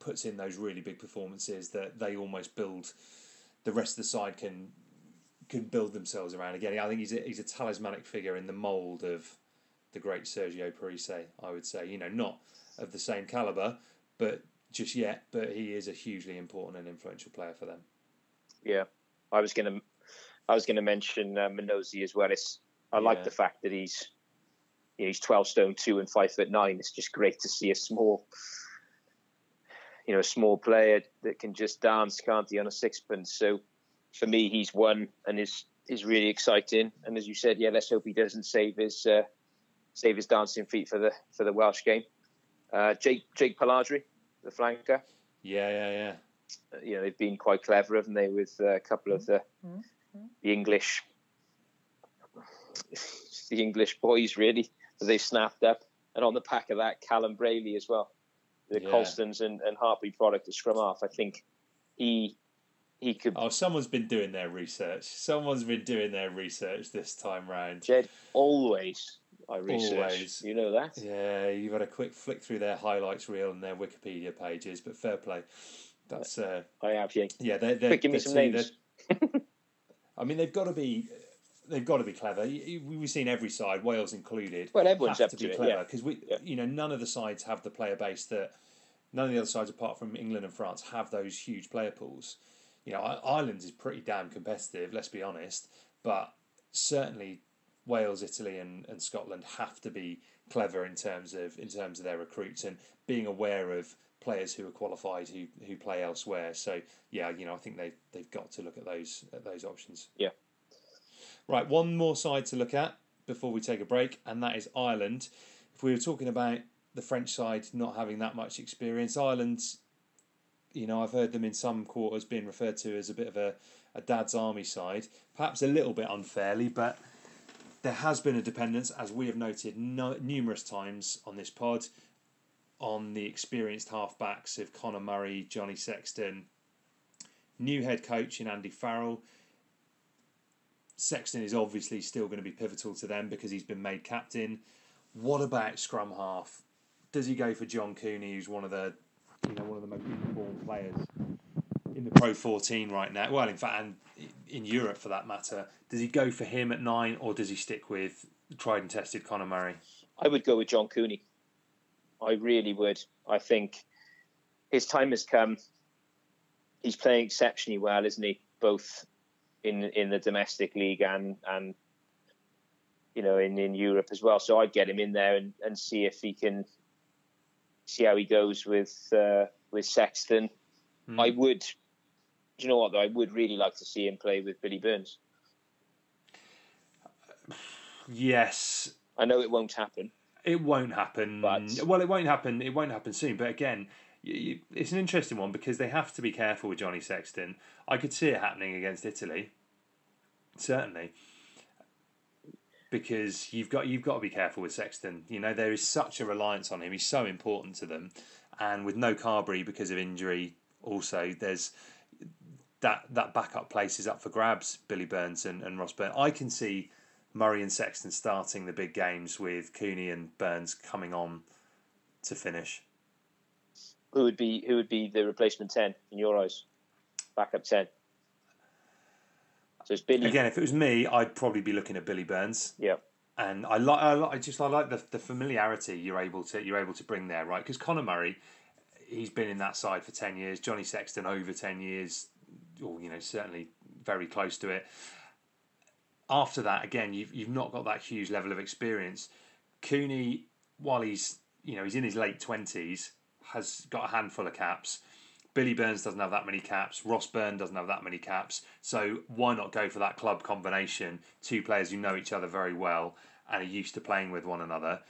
puts in those really big performances that they almost build. The rest of the side can can build themselves around again. I think he's a, he's a talismanic figure in the mould of the great Sergio Parisse. I would say, you know, not of the same caliber, but just yet, but he is a hugely important and influential player for them. Yeah, I was gonna, I was gonna mention uh, Minozzi as well. It's I yeah. like the fact that he's, you know, he's twelve stone two and five foot nine. It's just great to see a small you know, a small player that can just dance, can't he, on a sixpence? So for me, he's one and is is really exciting. And as you said, yeah, let's hope he doesn't save his uh, save his dancing feet for the for the Welsh game. Uh, Jake Jake Polledri, the flanker. Yeah, yeah, yeah. Uh, you know, they've been quite clever, haven't they, with uh, a couple of the mm-hmm. the English *laughs* the English boys really that they snapped up, and on the back of that, Callum Braley as well the yeah. Colstons and, and Hartpury product of Scrum Half. I think he he could. Oh, someone's been doing their research. Someone's been doing their research this time round. Jed, always I research. Always. You know that. Yeah, you've got a quick flick through their highlights reel and their Wikipedia pages, but fair play. That's uh, I have. Yeah, yeah. They're, they're, give me some names. I mean, they've got to be they've got to be clever. We've seen every side, Wales included. Well, everyone's have to be clever because we, yeah. you know, none of the sides have the player base that none of the other sides apart from England and France have those huge player pools. You know, Ireland is pretty damn competitive. Let's be honest, but certainly Wales, Italy, and, and Scotland have to be clever in terms of in terms of their recruits and being aware of players who are qualified who who play elsewhere. So yeah, you know, I think they they've got to look at those at those options. Yeah. Right, one more side to look at before we take a break, and that is Ireland. If we were talking about the French side not having that much experience, Ireland, you know, I've heard them in some quarters being referred to as a bit of a, a dad's army side, perhaps a little bit unfairly, but there has been a dependence, as we have noted no, numerous times on this pod, on the experienced halfbacks of Conor Murray, Johnny Sexton, new head coach in Andy Farrell. Sexton is obviously still going to be pivotal to them because he's been made captain. What about scrum half? Does he go for John Cooney, who's one of the you know one of the most informed players in the Pro 14 right now? Well, in fact, and in Europe for that matter. Does he go for him at nine, or does he stick with tried and tested Conor Murray? I would go with John Cooney. I really would. I think his time has come. He's playing exceptionally well, isn't he? Both in in the domestic league and and you know in, in Europe as well. So I'd get him in there and, and see if he can see how he goes with uh, with Sexton. Mm. I would. Do you know what though? I would really like to see him play with Billy Burns. Yes, I know it won't happen. It won't happen. But, well, it won't happen. It won't happen soon. But again, you, it's an interesting one because they have to be careful with Johnny Sexton. I could see it happening against Italy, certainly, because you've got you've got to be careful with Sexton. You know there is such a reliance on him. He's so important to them, and with no Carbery because of injury, also there's that that backup place is up for grabs. Billy Burns and, and Ross Burns. I can see Murray and Sexton starting the big games with Cooney and Burns coming on to finish. Who would be who would be the replacement ten in your eyes? Backup ten. So it's Billy again. If it was me, I'd probably be looking at Billy Burns. Yeah. And I like, I, I just I like the, the familiarity you're able to you're able to bring there, right? Because Conor Murray, he's been in that side for ten years. Johnny Sexton over ten years, or you know certainly very close to it after that, again, you've you've not got that huge level of experience. Cooney, while he's you know he's in his late twenties, has got a handful of caps. Billy Burns doesn't have that many caps. Ross Byrne doesn't have that many caps. So why not go for that club combination? Two players who know each other very well and are used to playing with one another,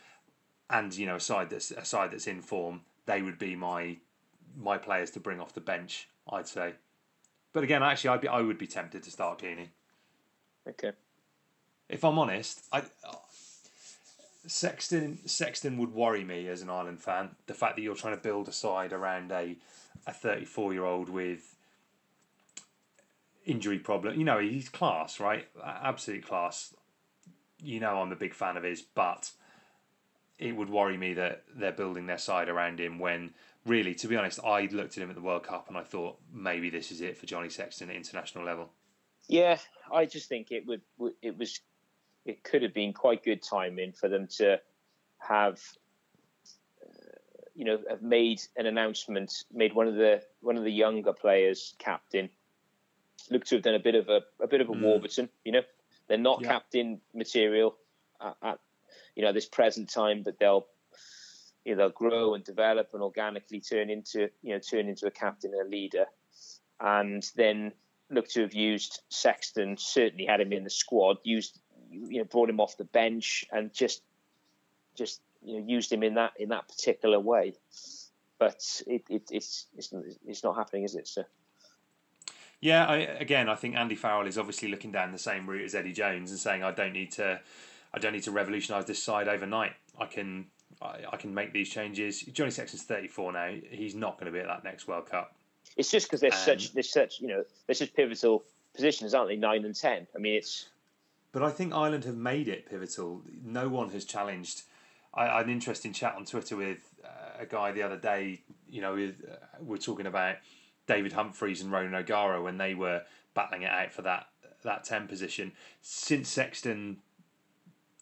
and you know a side that's a side that's in form. They would be my my players to bring off the bench. I'd say. But again, actually, I'd be I would be tempted to start Cooney. Okay if I'm honest, I Sexton Sexton would worry me as an Ireland fan. The fact that you're trying to build a side around a a 34 year old with injury problem. You know, he's class, right? Absolute class. You know, I'm a big fan of his, but it would worry me that they're building their side around him when really, to be honest, I looked at him at the World Cup and I thought maybe this is it for Johnny Sexton at international level. Yeah, I just think it would. It was it could have been quite good timing for them to have uh, you know have made an announcement made one of the one of the younger players captain look to have done a bit of a a bit of a mm. Warburton you know they're not yeah. captain material at, at, you know this present time but they'll you know they'll grow and develop and organically turn into you know turn into a captain and a leader and then look to have used Sexton certainly had him in the squad used you know brought him off the bench and just just you know used him in that in that particular way. But it, it it's it's it's not happening, is it? So. Yeah, I, again, I think Andy Farrell is obviously looking down the same route as Eddie Jones and saying, "I don't need to, I don't need to revolutionise this side overnight. I can, I, I, can make these changes." Johnny Sexton's thirty four now. He's not going to be at that next World Cup. It's just because there's um, such, there's such, you know, there's such pivotal positions, aren't they? Nine and ten. I mean, it's but I think Ireland have made it pivotal. No one has challenged. I, I had an interesting chat on Twitter with uh, a guy the other day. You know, with, uh, we're talking about David Humphreys and Ronan O'Gara when they were battling it out for that that ten position. Since Sexton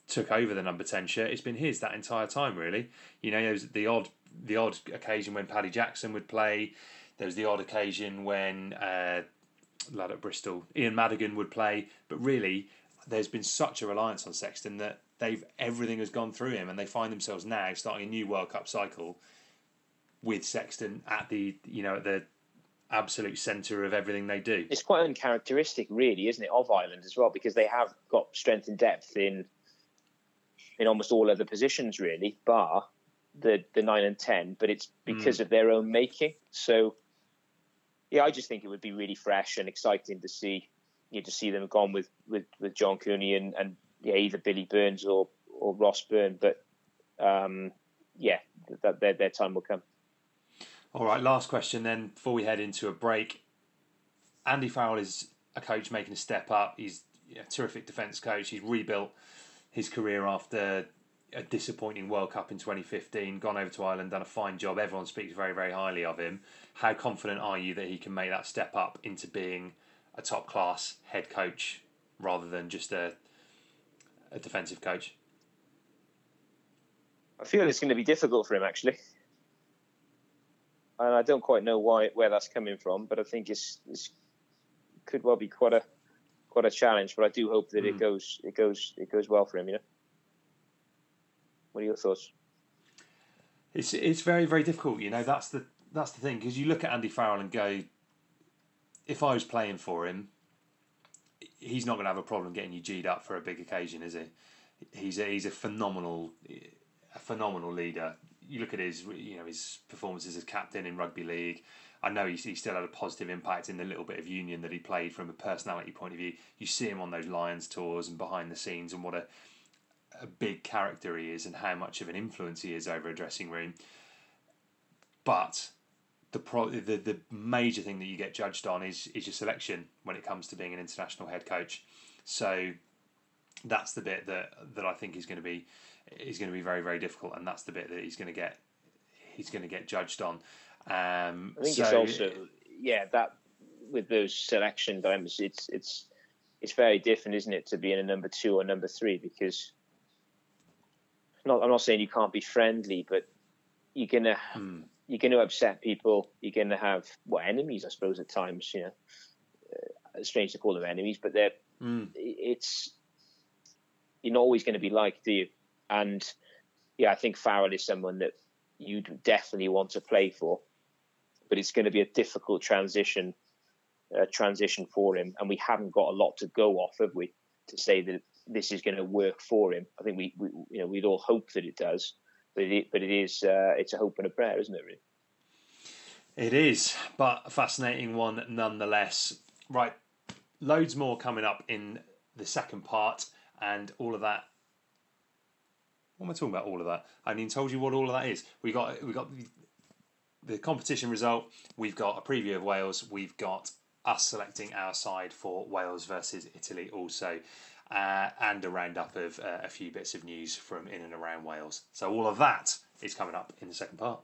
took over the number ten shirt, it's been his that entire time. Really, you know, there was the odd the odd occasion when Paddy Jackson would play. There was the odd occasion when uh, lad at Bristol, Ian Madigan would play, but really there's been such a reliance on Sexton that they've everything has gone through him, and they find themselves now starting a new World Cup cycle with Sexton at the you know at the absolute centre of everything they do. It's quite uncharacteristic, really, isn't it, of Ireland as well, because they have got strength and depth in in almost all other positions, really, bar the the nine and ten. But it's because mm. of their own making. So, yeah, I just think it would be really fresh and exciting to see you to see them gone with with with John Cooney and and yeah, either Billy Burns or or Ross Byrne. But um, yeah, their their time will come. All right, last question then before we head into a break. Andy Farrell is a coach making a step up. He's a terrific defence coach. He's rebuilt his career after a disappointing World Cup in 2015, gone over to Ireland, done a fine job. Everyone speaks very, very highly of him. How confident are you that he can make that step up into being a top class head coach rather than just a, a defensive coach? I feel it's going to be difficult for him actually and I don't quite know why where that's coming from, but I think it's, it's could well be quite a quite a challenge. But I do hope that mm. it hmm. goes it goes it goes well for him. You know, what are your thoughts? It's it's very very difficult. You know, that's the that's the thing because you look at Andy Farrell and go, if I was playing for him, he's not going to have a problem getting you g'd up for a big occasion, is he? He's a, he's a phenomenal a phenomenal leader you look at his you know his performances as captain in rugby league. I know he, he still had a positive impact in the little bit of union that he played from a personality point of view. You see him on those Lions tours and behind the scenes, and what a a big character he is, and how much of an influence he is over a dressing room. But the pro, the the major thing that you get judged on is is your selection when it comes to being an international head coach. So that's the bit that that I think is going to be is going to be very very difficult, and that's the bit that he's going to get he's going to get judged on. Um, I think so, it's also yeah that with those selection diamonds, it's it's it's very different, isn't it, to being a number two or number three because not I'm not saying you can't be friendly, but you're gonna hmm. You're gonna upset people. You're gonna have well enemies, I suppose, at times. You know, uh, strange to call them enemies, but they're hmm. it's you're not always going to be liked, do you? And yeah, I think Farrell is someone that you'd definitely want to play for, but it's going to be a difficult transition uh, transition for him, and we haven't got a lot to go off, have we, to say that this is going to work for him? I think we, we you know, we'd all hope that it does, but it, but it is uh, it's a hope and a prayer, isn't it? Really. It is, but a fascinating one nonetheless. Right, loads more coming up in the second part, and all of that what am I talking about? All of that. I haven't even told you what all of that is. We got we got the, the competition result. We've got a preview of Wales. We've got us selecting our side for Wales versus Italy also. Uh, and a roundup of uh, a few bits of news from in and around Wales. So all of that is coming up in the second part.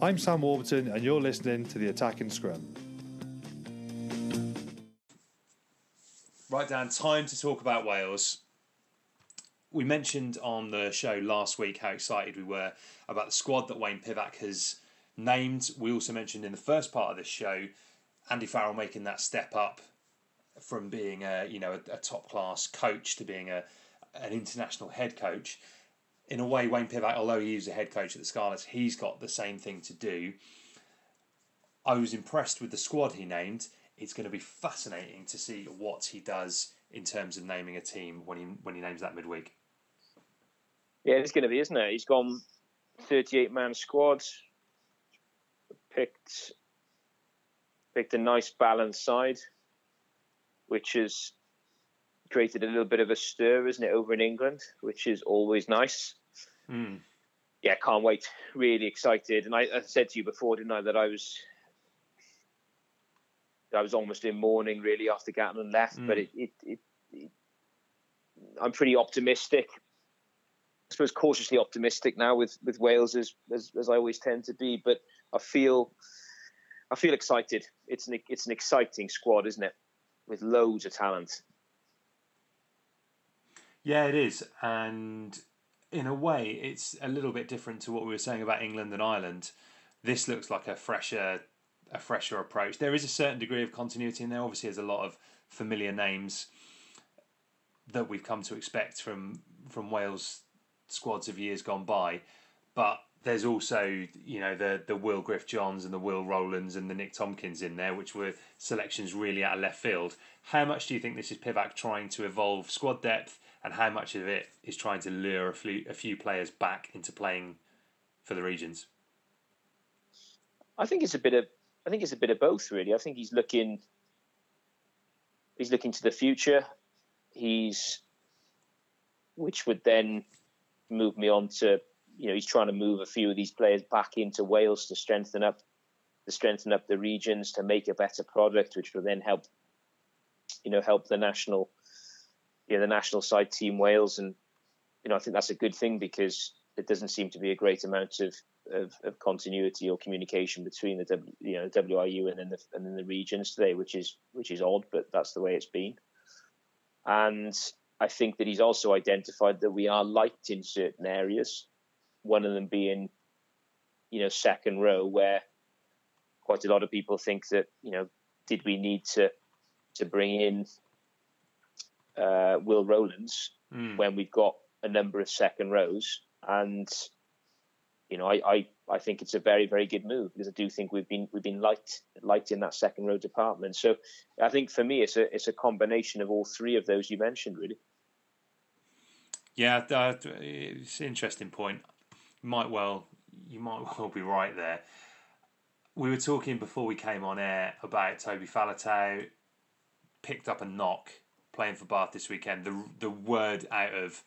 I'm Sam Warburton, and you're listening to the Attacking Scrum. Right, Dan, time to talk about Wales. We mentioned on the show last week how excited we were about the squad that Wayne Pivac has named. We also mentioned in the first part of this show Andy Farrell making that step up from being a you know a, a top class coach to being a an international head coach. In a way, Wayne Pivac, although he was a head coach at the Scarlets, he's got the same thing to do. I was impressed with the squad he named it's going to be fascinating to see what he does in terms of naming a team when he when he names that midweek. Yeah, it's going to be, isn't it? He's gone thirty-eight man squad, picked picked a nice balanced side, which has created a little bit of a stir, isn't it, over in England, which is always nice. Mm. Yeah, can't wait. Really excited. And I, I said to you before, didn't I, that I was I was almost in mourning really after Gatland left, mm. but it, it, it, it, I'm pretty optimistic. I suppose cautiously optimistic now with, with Wales as, as, as I always tend to be, but I feel I feel excited. It's an it's an exciting squad, isn't it? With loads of talent. Yeah, it is, and in a way, it's a little bit different to what we were saying about England and Ireland. This looks like a fresher a fresher approach. There is a certain degree of continuity in there. Obviously, there's a lot of familiar names that we've come to expect from from Wales squads of years gone by, but there's also you know the the Will Griff Johns and the Will Rowlands and the Nick Tompkins in there, which were selections really out of left field. How much do you think this is Pivac trying to evolve squad depth, and how much of it is trying to lure a few, a few players back into playing for the regions? I think it's a bit of I think it's a bit of both really. I think he's looking he's looking to the future. He's which would then move me on to you know he's trying to move a few of these players back into Wales to strengthen up to strengthen up the regions to make a better product, which will then help you know help the national you know, the national side team Wales and you know I think that's a good thing because it doesn't seem to be a great amount of of, of continuity or communication between the w, you know WRU and then the and then the regions today, which is which is odd, but that's the way it's been. And I think that he's also identified that we are light in certain areas. One of them being, you know, second row, where quite a lot of people think that you know, did we need to to bring in uh, Will Rowlands mm. when we've got a number of second rows and you know, I, I, I think it's a very, very good move because I do think we've been we've been light light in that second row department. So I think for me, it's a it's a combination of all three of those you mentioned, really. Yeah, it's an interesting point. Might well you might *laughs* well be right there. We were talking before we came on air about Toby Faletau picked up a knock playing for Bath this weekend. The the word out of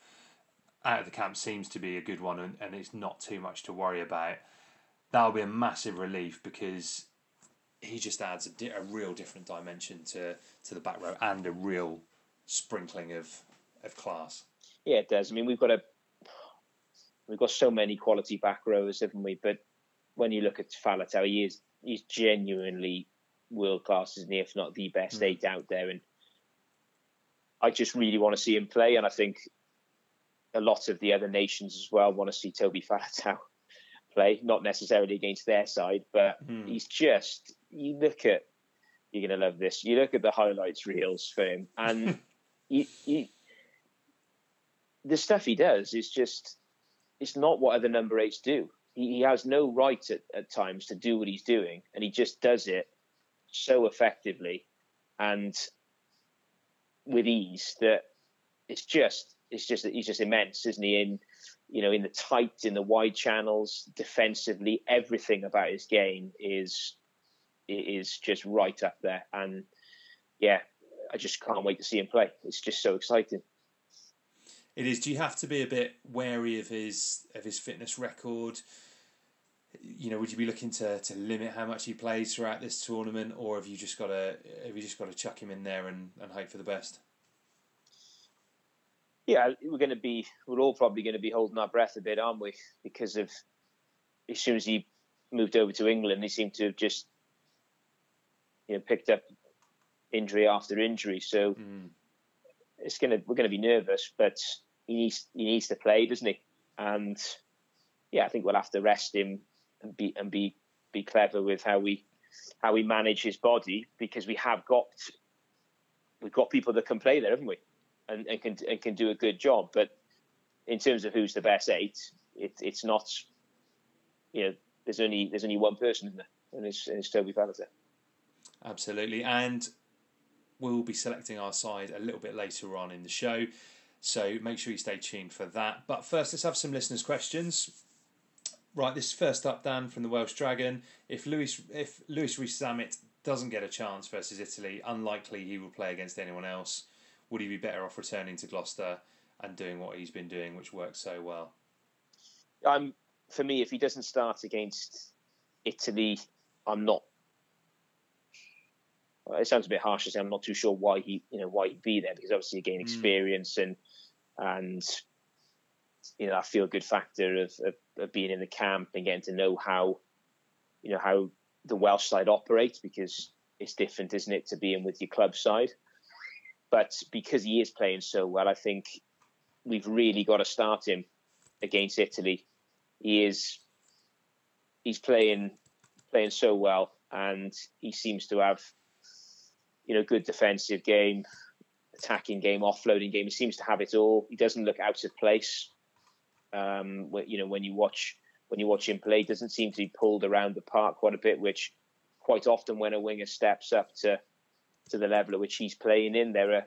out of the camp seems to be a good one, and, and it's not too much to worry about. That'll be a massive relief because he just adds a, di- a real different dimension to, to the back row and a real sprinkling of of class. Yeah, it does. I mean, we've got a we've got so many quality back rowers, haven't we? But when you look at Faletau, he is he's genuinely world class, isn't he? If not the best mm. eight out there, and I just really want to see him play. And I think a lot of the other nations as well want to see Toby *laughs* Faletau play, not necessarily against their side, but mm. he's just you look at you're gonna love this. You look at the highlights reels for him, and *laughs* you, you, the stuff he does is just it's not what other number eights do. He, he has no right at, at times to do what he's doing, and he just does it so effectively and with ease that it's just it's just that he's just immense, isn't he? In you know, in the tight, in the wide channels, defensively, everything about his game is is just right up there. And yeah, I just can't wait to see him play. It's just so exciting. It is. Do you have to be a bit wary of his of his fitness record? You know, would you be looking to, to limit how much he plays throughout this tournament, or have you just got to have you just got to chuck him in there and, and hope for the best? yeah, we're going to be, we're all probably going to be holding our breath a bit, aren't we? Because of as soon as he moved over to England, he seemed to have just, you know, picked up injury after injury. So mm. It's gonna, we're to be nervous, but he needs, he needs to play, doesn't he? And yeah, I think we'll have to rest him and be and be be clever with how we how we manage his body because we have got we've got people that can play there, haven't we? and, and can and can do a good job. But in terms of who's the best eight, it, it's not. You know, there's only there's only one person in there, and it's, and it's Toby Faletau. Absolutely, and we'll be selecting our side a little bit later on in the show. So make sure you stay tuned for that. But first, let's have some listeners' questions. Right, this first up, Dan from the Welsh Dragon. If Louis if Louis Rees-Zammit doesn't get a chance versus Italy, unlikely he will play against anyone else would he be better off returning to Gloucester and doing what he's been doing, which works so well? Um, for me, if he doesn't start against Italy, I'm not. It sounds a bit harsh to say I'm not too sure why he, you know, why he'd be there because obviously you gain hmm. experience mm. and and you know that feel good factor of, of, of being in the camp and getting to know how you know how the Welsh side operates because it's different, isn't it, to being with your club side. But because he is playing so well, I think we've really got to start him against Italy. He is he's playing playing so well, and he seems to have you know good defensive game, attacking game, offloading game. He seems to have it all. He doesn't look out of place. Um, you know, when you watch when you watch him play, doesn't seem to be pulled around the park quite a bit, which quite often when a winger steps up to to the level at which he's playing in, they're a,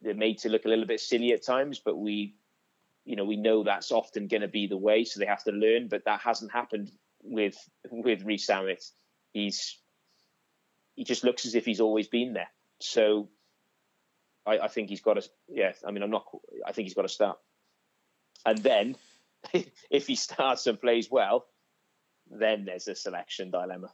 they're made to look a little bit silly at times, but we you know we know that's often going to be the way, so they have to learn. But that hasn't happened with with Rees Zammit. He's he just looks as if he's always been there. So I, I think he's got to. Yeah, I mean, I'm not. I think he's got to start. And then *laughs* if he starts and plays well, then there's a selection dilemma.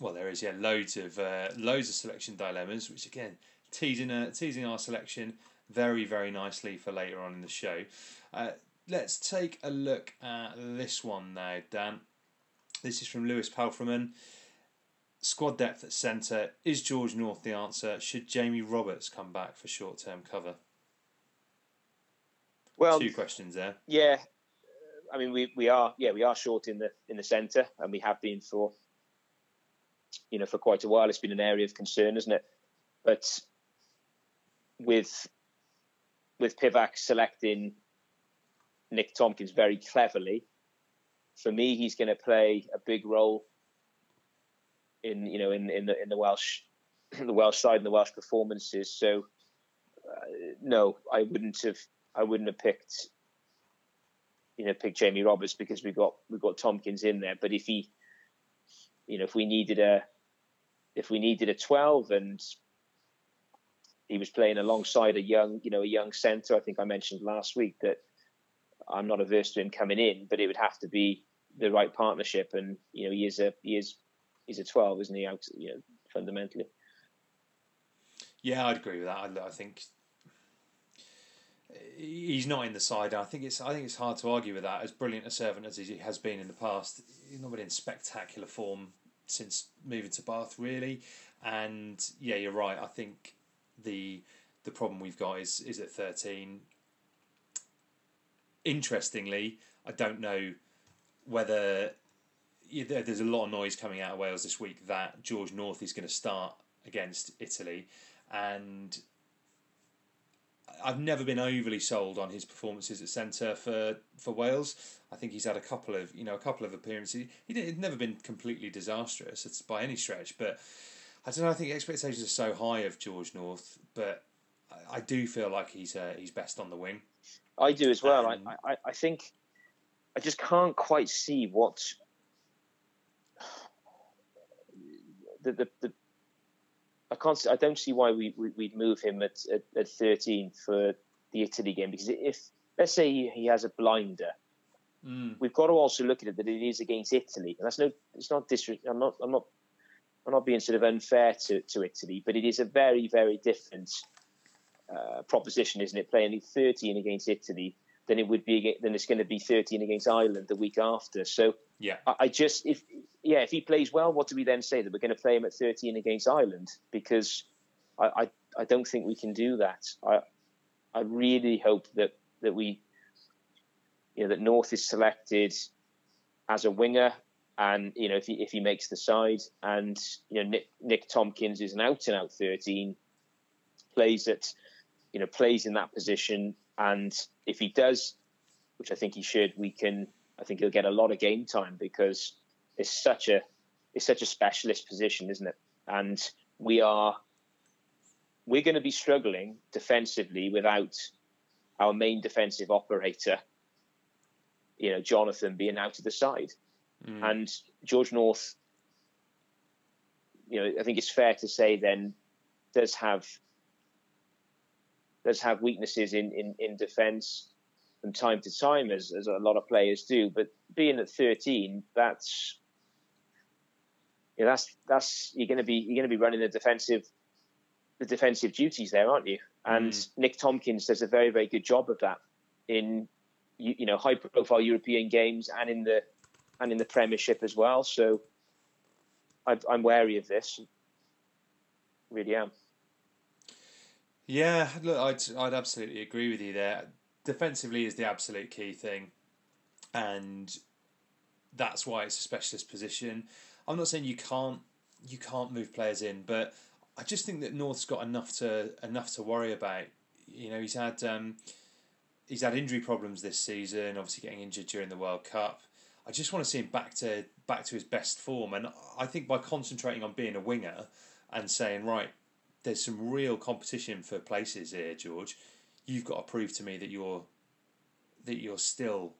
Well, there is, yeah, loads of uh, loads of selection dilemmas, which again teasing uh, teasing our selection very very nicely for later on in the show. Uh, let's take a look at this one now, Dan. This is from Lewis Palfreman. Squad depth at centre. Is George North the answer? Should Jamie Roberts come back for short term cover? Well, two questions there. Yeah, I mean we, we are yeah we are short in the in the centre and we have been for you know for quite a while. It's been an area of concern, isn't it? But with with Pivac selecting Nick Tompkins very cleverly, for me he's going to play a big role in you know in in the in the Welsh *clears throat* the Welsh side and the Welsh performances. So uh, no, I wouldn't have I wouldn't have picked, you know, picked Jamie Roberts because we got we got Tompkins in there. But if he, you know, if we needed a, if we needed a twelve and he was playing alongside a young, you know, a young centre, I think I mentioned last week that I'm not averse to him coming in, but it would have to be the right partnership. And you know, he is a he is he's a twelve, isn't he? You know, fundamentally. Yeah, I'd agree with that. I, I think he's not in the side. I think it's I think it's hard to argue with that. As brilliant a servant as he has been in the past, he's not been in spectacular form since moving to Bath, really. And yeah, you're right. I think the the problem we've got is is at thirteen. Interestingly, I don't know whether there's a lot of noise coming out of Wales this week that George North is going to start against Italy, and I've never been overly sold on his performances at centre for, for Wales. I think he's had a couple of you know a couple of appearances. He did, never been completely disastrous it's by any stretch, but I don't know. I think expectations are so high of George North, but I, I do feel like he's uh, he's best on the wing. I do as well. Um, I, I I think I just can't quite see what the the, the I can't. I don't see why we, we would move him at, at, at 13 for the Italy game because if let's say he has a blinder, mm. we've got to also look at it that it is against Italy, and that's no. It's not. I'm not. I'm not. I'm not being sort of unfair to, to Italy, but it is a very very different uh, proposition, isn't it? Playing 13 against Italy than it would be then it's going to be 13 against Ireland the week after. So yeah, I, I, just if yeah if he plays well, what do we then say that we're going to play him at 13 against Ireland? Because I I, I don't think we can do that. I I really hope that that we you know that North is selected as a winger. And you know if he if he makes the side, and you know Nick, Nick Tompkins is an out and out thirteen, plays at you know plays in that position and if he does, which I think he should, we can. I think he'll get a lot of game time because it's such a it's such a specialist position, isn't it? And we are we're going to be struggling defensively without our main defensive operator, you know, Jonathan being out of the side. Mm. And George North, you know, I think it's fair to say then does have does have weaknesses in, in, in defence from time to time, as, as a lot of players do. But being at 13, that's yeah, that's that's you're going to be you're going to be running the defensive the defensive duties there, aren't you? And mm. Nick Tompkins does a very very good job of that in you, you know high profile European games and in the and in the Premiership as well. So I, I'm wary of this. Really am. Yeah, look, I'd I'd absolutely agree with you there. Defensively is the absolute key thing, and that's why it's a specialist position. I'm not saying you can't you can't move players in, but I just think that North's got enough to enough to worry about. You know, he's had um, he's had injury problems this season. Obviously, getting injured during the World Cup. I just want to see him back to back to his best form, and I think by concentrating on being a winger and saying right, there's some real competition for places here, George. You've got to prove to me that you're that you're still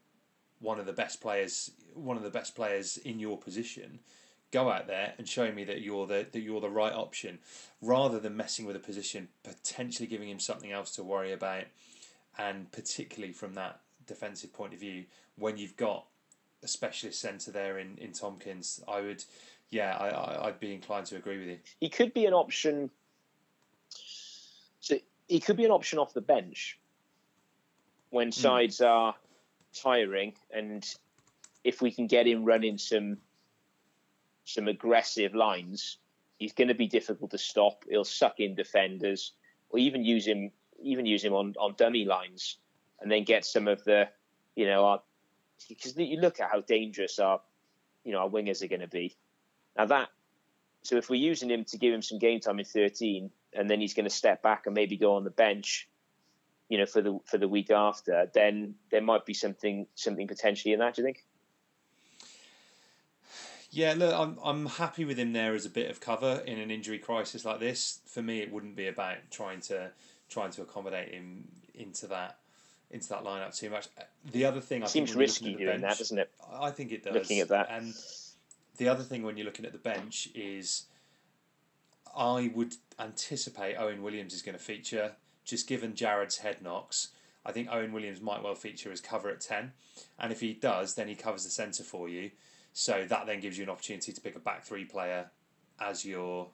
one of the best players, one of the best players in your position. Go out there and show me that you're the that you're the right option, rather than messing with a position, potentially giving him something else to worry about, and particularly from that defensive point of view, when you've got a specialist centre there in, in Tompkins, I would, yeah, I, I I'd be inclined to agree with you. He could be an option. So he could be an option off the bench when sides mm. are tiring, and if we can get him running some some aggressive lines, he's going to be difficult to stop. He'll suck in defenders, or even use him even use him on, on dummy lines, and then get some of the you know our because you look at how dangerous our you know our wingers are going to be. Now that so if we're using him to give him some game time in 13, and then he's going to step back and maybe go on the bench, you know, for the for the week after, then there might be something something potentially in that. Do you think? Yeah, look, I'm I'm happy with him there as a bit of cover in an injury crisis like this. For me, it wouldn't be about trying to trying to accommodate him into that into that lineup too much. The other thing, it I seems risky doing bench, that, doesn't it? I think it does. Looking at that, and the other thing when you're looking at the bench is, I would anticipate Owen Williams is going to feature. Just given Jarrod's head knocks, I think Owen Williams might well feature as cover at ten, and if he does, then he covers the centre for you so that then gives you an opportunity to pick a back three player as your.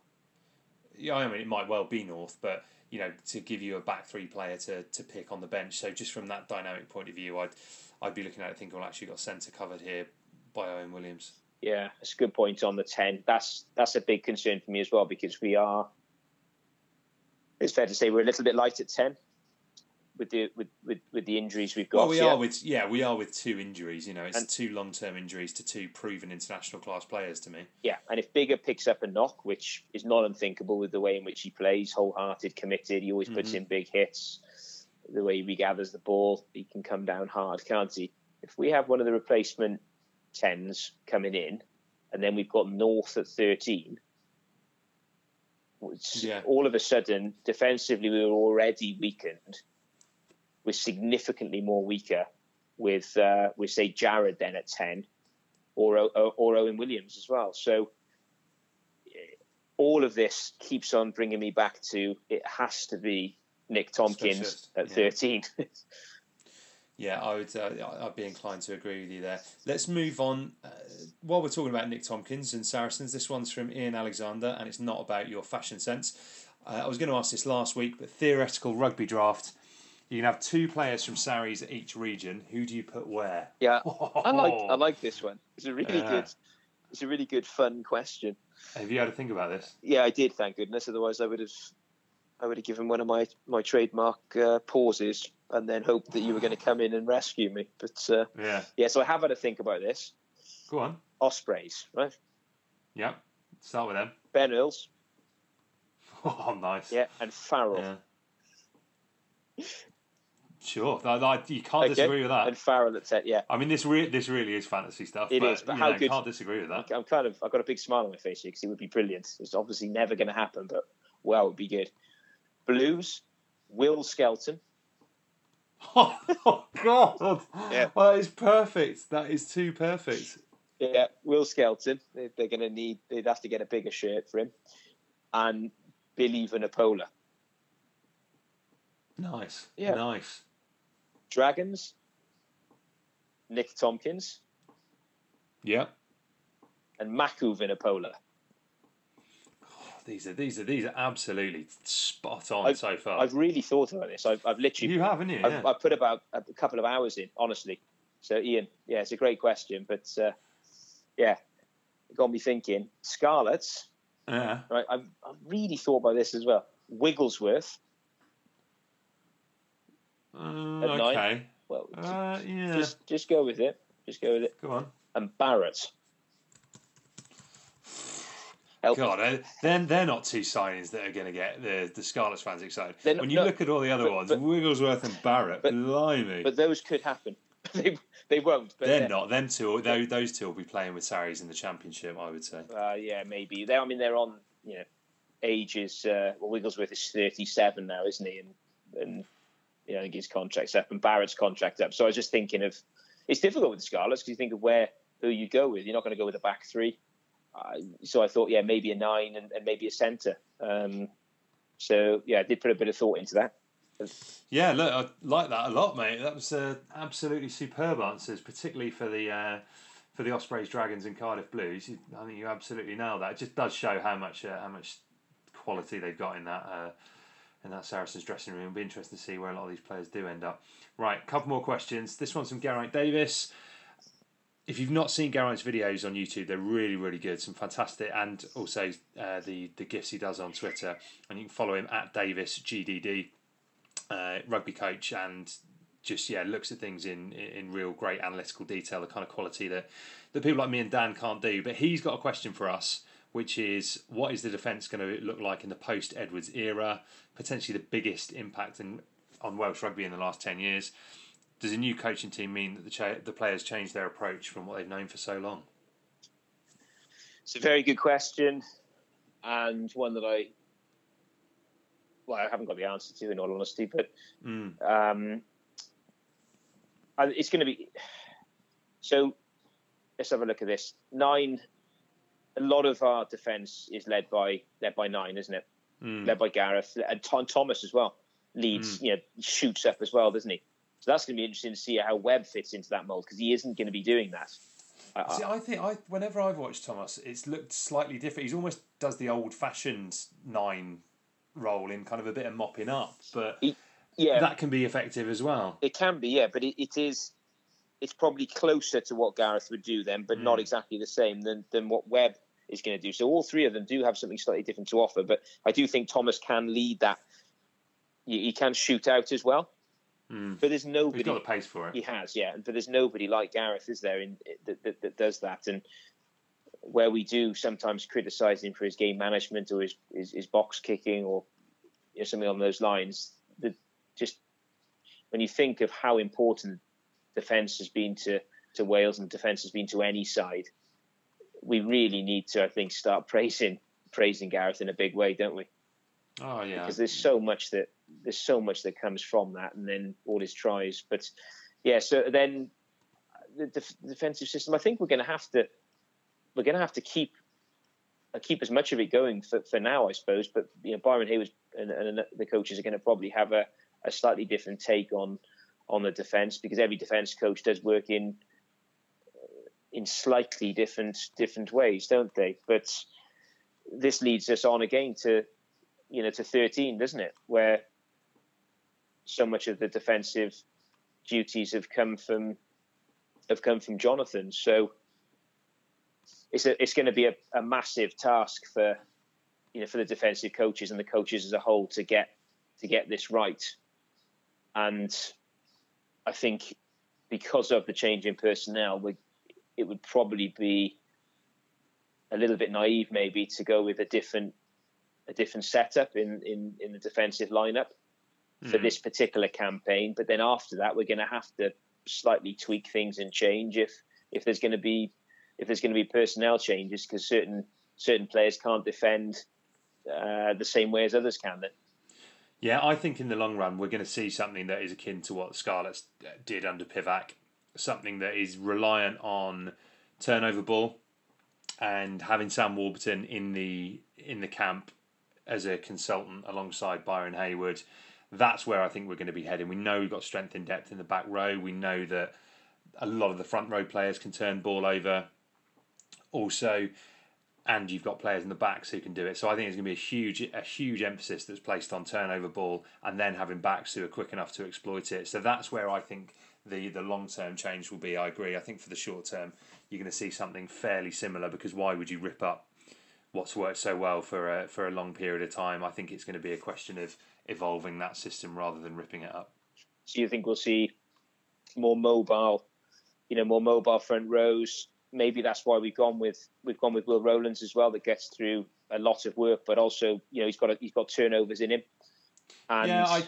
Yeah, I mean it might well be North, but you know to give you a back three player to, to pick on the bench. So just from that dynamic point of view, I'd I'd be looking at it thinking, well, actually got centre covered here by Owen Williams. Yeah, it's a good point on the ten. That's that's a big concern for me as well because we are. It's fair to say we're a little bit light at ten with the with, with, with the injuries we've got. Well, we yeah. are with yeah, we are with two injuries. You know, it's and, two long term injuries to two proven international class players to me. Yeah, and if Biggar picks up a knock, which is not unthinkable with the way in which he plays, wholehearted, committed, he always puts mm-hmm. in big hits. The way he regathers the ball, he can come down hard, can't he? If we have one of the replacement tens coming in, and then we've got North at thirteen. Yeah. All of a sudden, defensively, we were already weakened we're significantly more weaker with uh, with say Jarrod then at ten, or or Owen Williams as well. So all of this keeps on bringing me back to it has to be Nick Tompkins at yeah. thirteen. *laughs* yeah, I would. Uh, I'd be inclined to agree with you there. Let's move on. Uh, while we're talking about Nick Tompkins and Saracens, this one's from Ian Alexander, and it's not about your fashion sense. Uh, I was going to ask this last week, but theoretical rugby draft you can have two players from Sarries at each region. Who do you put where? Yeah, I *laughs* like I like this one. It's a really yeah. good, it's a really good fun question. Have you had to think about this? Yeah, I did. Thank goodness. Otherwise, I would have, I would have given one of my my trademark uh, pauses and then hoped that you were going to come in and rescue me. But uh, yeah, yeah. So I have had to think about this. Go on. Ospreys, right? Yeah. Start with them. Ben Earls. *laughs* Oh, nice. Yeah, and Farrell. Yeah. Sure, you can't okay. disagree with that. And Farrell at ten, yeah. I mean, this re- this really is fantasy stuff. It but, is, but how know, good? Can't disagree with that. I'm kind of, I've got a big smile on my face here because it would be brilliant. It's obviously never going to happen, but well, it would be good. Blues, Will Skelton. Oh, *laughs* oh God! yeah, well, that is perfect. That is too perfect. Yeah, Will Skelton. They're going to need. They'd have to get a bigger shirt for him, and Billy Vunipola. Nice. Yeah. Nice. Dragons, Nick Tompkins. Yeah. And Mako Vunipola. These are these are these are absolutely spot on I've, so far. I've really thought about this. I've, I've literally you haven't you? I've, yeah. I've, put about a couple of hours in, honestly. So Ian, yeah, it's a great question, but uh, yeah, it got me thinking. Scarlets. Yeah. Right. I've, I've really thought about this as well. Wigglesworth. Uh, okay. Nine. Well, uh, yeah. Just just go with it. Just go with it. Go on. And Barritt. Help. God, uh, then they're not two signings that are going to get the the Scarlets fans excited. Not- when you no, look at all the other but- ones, but- Wigglesworth and Barritt, but- blimey, But those could happen. *laughs* they they won't. But they're not. Them two, those, those two will be playing with Sarries in the Championship, I would say. Uh, yeah, maybe. They, I mean, they're on you know ages. Uh, well, Wigglesworth is thirty-seven now, isn't he? And and you know, I think his contract's up, and Barritt's contract up. So I was just thinking of it's difficult with the Scarlets because you think of where who you go with. You're not going to go with a back three. Uh, so I thought, yeah, maybe a nine and, and maybe a centre. Um, so yeah, I did put a bit of thought into that. Yeah, look, I like that a lot, mate. That was uh, absolutely superb answers, particularly for the uh, for the Ospreys, Dragons, and Cardiff Blues. I think you absolutely nailed that. It just does show how much uh, how much quality they've got in that uh, in that Saracens dressing room. It'll be interesting to see where a lot of these players do end up. Right, couple more questions. This one's from Geraint Davis. If you've not seen Geraint's videos on YouTube, they're really, really good. Some fantastic, and also uh, the the gifs he does on Twitter, and you can follow him at Davis GDD uh, rugby coach and just yeah looks at things in in real great analytical detail the kind of quality that that people like me and Dan can't do but he's got a question for us which is what is the defence going to look like in the post Edwards era potentially the biggest impact in, on Welsh rugby in the last 10 years does a new coaching team mean that the cha- the players change their approach from what they've known for so long It's a very good question, and one that I well, I haven't got the answer to, in all honesty. But Mm. um, it's going to be so. Let's have a look at this. Nine. A lot of our defence is led by led by nine, isn't it? Mm. Led by Gareth and Tom Tomos as well. Leads, Mm. you know, shoots up as well, doesn't he? So that's going to be interesting to see how Webb fits into that mold because he isn't going to be doing that. I- See, I think I whenever I've watched Tomos, it's looked slightly different. He's almost does the old fashioned nine role in kind of a bit of mopping up, but yeah, that can be effective as well. It can be, yeah, but it, it is. It's probably closer to what Gareth would do then, but not hmm. exactly the same than than what Webb is going to do. So all three of them do have something slightly different to offer, but I do think Tomos can lead that. He, he can shoot out as well, Mm. but there's nobody. He's got the pace for it. He has, yeah, but there's nobody like Gareth, is there, in that, that, that does that, and where we do sometimes criticise him for his game management or his his, his box kicking or you know, something on those lines. The, just when you think of how important defence has been to, to Wales and defence has been to any side, we really need to, I think, start praising praising Gareth in a big way, don't we? Oh yeah, Because there's so much that there's so much that comes from that, and then all his tries. But yeah, so then the def- defensive system. I think we're going to have to we're going to have to keep uh, keep as much of it going for, for now, I suppose. But you know, Byron Hayward and, and the coaches are going to probably have a, a slightly different take on on the defence because every defence coach does work in in slightly different different ways, don't they? But this leads us on again to you know to 13, doesn't it? Where so much of the defensive duties have come from have come from Jonathan. So it's a, it's going to be a, a massive task for you know for the defensive coaches and the coaches as a whole to get to get this right. And I think because of the change in personnel, we, it would probably be a little bit naive maybe to go with a different a different setup in in, in the defensive lineup for Mm. this particular campaign. But then after that, we're going to have to slightly tweak things and change if if there's going to be if there's going to be personnel changes because certain certain players can't defend uh, the same way as others can. Then. Yeah, I think in the long run we're going to see something that is akin to what Scarlets did under Pivac, something that is reliant on turnover ball and having Sam Warburton in the in the camp as a consultant alongside Byron Hayward. That's where I think we're going to be heading. We know we've got strength in depth in the back row. We know that a lot of the front row players can turn ball over. Also, and you've got players in the backs who can do it. So I think it's going to be a huge, a huge emphasis that's placed on turnover ball, and then having backs who are quick enough to exploit it. So that's where I think the the long term change will be. I agree. I think for the short term, you're going to see something fairly similar because why would you rip up what's worked so well for a for a long period of time? I think it's going to be a question of evolving that system rather than ripping it up. So you think we'll see more mobile, you know, more mobile front rows, maybe that's why we've gone with we've gone with Will Rowlands as well. That gets through a lot of work, but also you know he's got a, he's got turnovers in him. And yeah, I,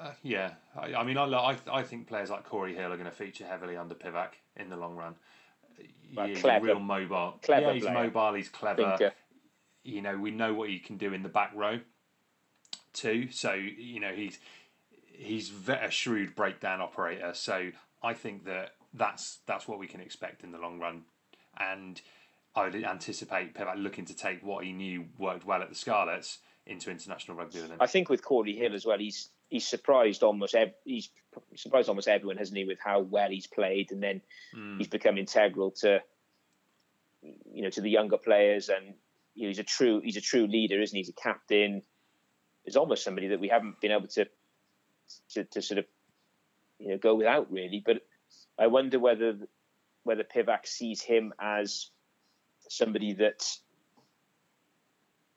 uh, yeah. I, I mean, I, I I think players like Cory Hill are going to feature heavily under Pivac in the long run. Well, he's clever. real mobile. Clever yeah, he's player. mobile. He's clever. Thinker. You know, we know what he can do in the back row too. So you know, he's he's a shrewd breakdown operator. So I think that that's that's what we can expect in the long run, and I would anticipate Pivac looking to take what he knew worked well at the Scarlets into international rugby. I think with Cory Hill as well, he's he's surprised almost ev- he's surprised almost everyone, hasn't he, with how well he's played, and then Mm. he's become integral to you know to the younger players, and you know, he's a true he's a true leader, isn't he? He's a captain. He's almost somebody that we haven't been able to to, to sort of you know go without really. But I wonder whether whether Pivac sees him as somebody that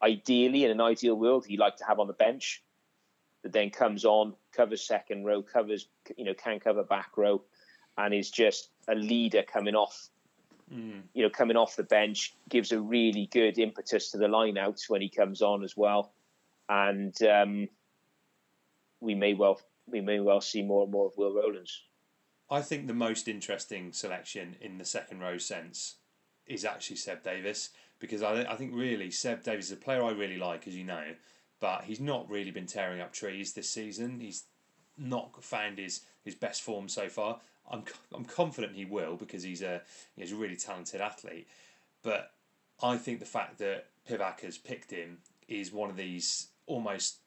ideally in an ideal world he'd like to have on the bench that then comes on covers second row covers you know can cover back row and is just a leader coming off Mm. you know coming off the bench gives a really good impetus to the line out when he comes on as well and um, we may well we may well see more and more of Will Rowlands I think the most interesting selection in the second row sense is actually Seb Davies because I, I think really Seb Davies is a player I really like, as you know, but he's not really been tearing up trees this season. He's not found his, his best form so far. I'm I'm confident he will because he's a he's a really talented athlete, but I think the fact that Pivac has picked him is one of these almost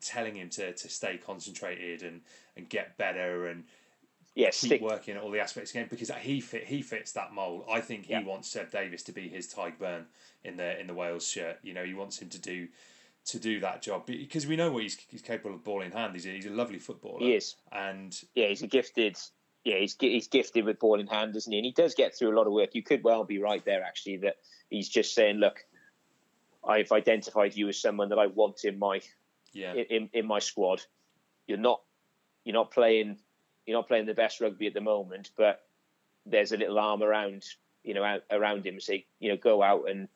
telling him to, to stay concentrated and, and get better and yeah, keep stick working at all the aspects again because he fit he fits that mold. I think he Yeah. wants Seb Davies to be his Tadhg Beirne in the in the Wales shirt. You know, he wants him to do to do that job because we know what he's, he's capable of ball in hand. He's a, he's a lovely footballer. He is. and yeah, he's a gifted. Yeah, he's he's gifted with ball in hand, isn't he? And he does get through a lot of work. You could well be right there, actually, that he's just saying, "Look, I've identified you as someone that I want in my yeah, in, in, my squad. You're not you're not playing you're not playing the best rugby at the moment, but there's a little arm around you know out, around him. Say you know go out and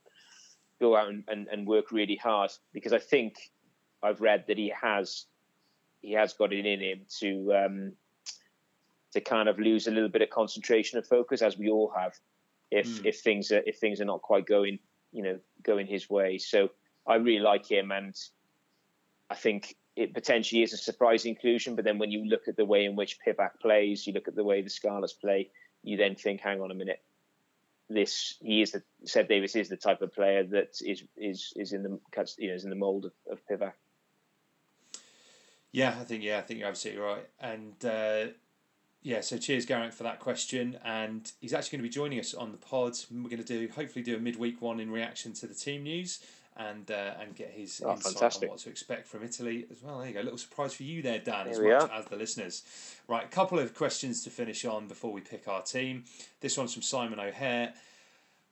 go out and, and, and work really hard because I think I've read that he has he has got it in him to um, to kind of lose a little bit of concentration and focus as we all have if Mm. if things are if things are not quite going you know going his way. So I really like him and I think it potentially is a surprise inclusion. But then when you look at the way in which Pivac plays, you look at the way the Scarlets play, you then think, hang on a minute, this he is the Seb Davies is the type of player that is is is in the you know is in the mold of, of Pivac. yeah. I think yeah, I think you're absolutely right. And uh, yeah, so cheers, Garrett, for that question. And he's actually going to be joining us on the pod. We're going to do hopefully do a midweek one in reaction to the team news. And uh, and get his Oh, insight fantastic. on what to expect from Italy as well. There you go, little surprise for you there, Dan, as There much are. as the listeners. Right, a couple of questions to finish on before we pick our team. This one's from Simon O'Hare.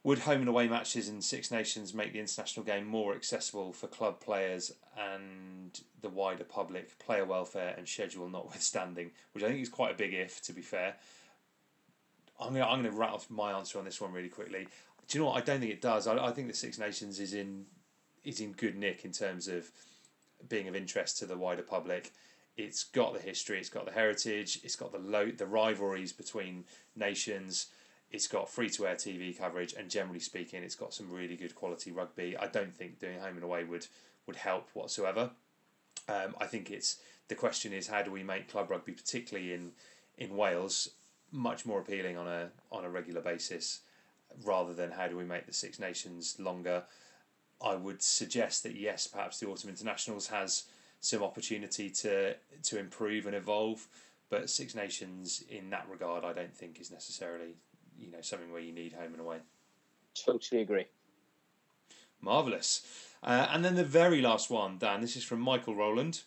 Would home and away matches in Six Nations make the international game more accessible for club players and the wider public, player welfare and schedule notwithstanding? Which I think is quite a big if, to be fair. I'm going to, I'm going to rattle my answer on this one really quickly. Do you know what? I don't think it does. I, I think the Six Nations is in is in good nick in terms of being of interest to the wider public. It's got the history, it's got the heritage, it's got the low, the rivalries between nations. It's got free to air TV coverage, and generally speaking, it's got some really good quality rugby. I don't think doing home and away would would help whatsoever. Um, I think it's the question is how do we make club rugby, particularly in in Wales, much more appealing on a on a regular basis, rather than how do we make the Six Nations longer. I would suggest that yes, perhaps the autumn internationals has some opportunity to to improve and evolve, but Six Nations in that regard, I don't think is necessarily you know something where you need home and away. Totally agree. Marvelous. Uh, and then the very last one, Dan. This is from Michael Rowland.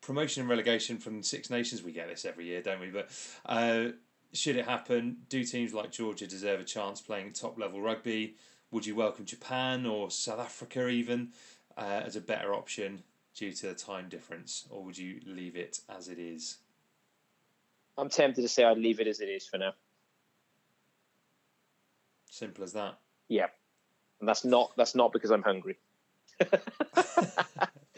Promotion and relegation from Six Nations. We get this every year, don't we? But uh, should it happen, do teams like Georgia deserve a chance playing top level rugby? Would you welcome Japan or South Africa even uh, as a better option due to the time difference, or would you leave it as it is? I'm tempted to say I'd leave it as it is for now. Simple as that. Yeah, and that's not that's not because I'm hungry.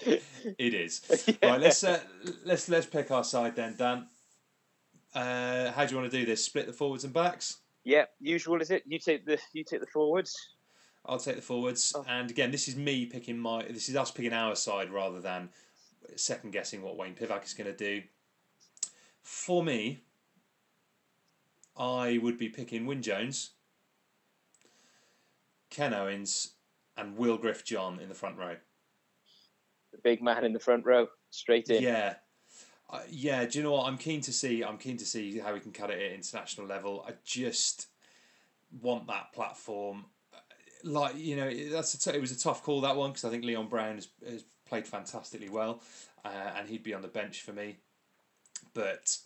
it is. *laughs* Yeah. Right, let's uh, let's let's pick our side then, Dan. Uh, how do you want to do this? Split the forwards and backs. Yeah, usual is it? You take the you take the forwards. I'll take the forwards, oh. and again, this is me picking my. This is us picking our side rather than second guessing what Wayne Pivac is going to do. For me, I would be picking Wyn Jones, Ken Owens, and WillGriff John in the front row. The big man in the front row, straight in. Yeah, uh, yeah. Do you know what? I'm keen to see. I'm keen to see how we can cut it at international level. I just want that platform. Like you know, that's a t- it was a tough call that one because I think Leon Brown has, has played fantastically well, uh, and he'd be on the bench for me. But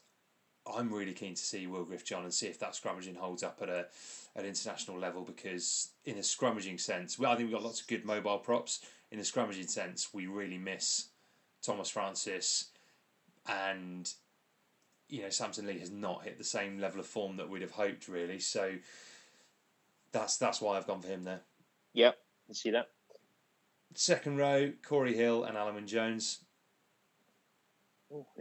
I'm really keen to see WillGriff John and see if that scrummaging holds up at a at international level because in a scrummaging sense, well, I think we've got lots of good mobile props. In a scrummaging sense, we really miss Tomas Francis and you know Samson Lee has not hit the same level of form that we'd have hoped really. So that's that's why I've gone for him there. Yep, I see that. Second row, Cory Hill and Alun Jones.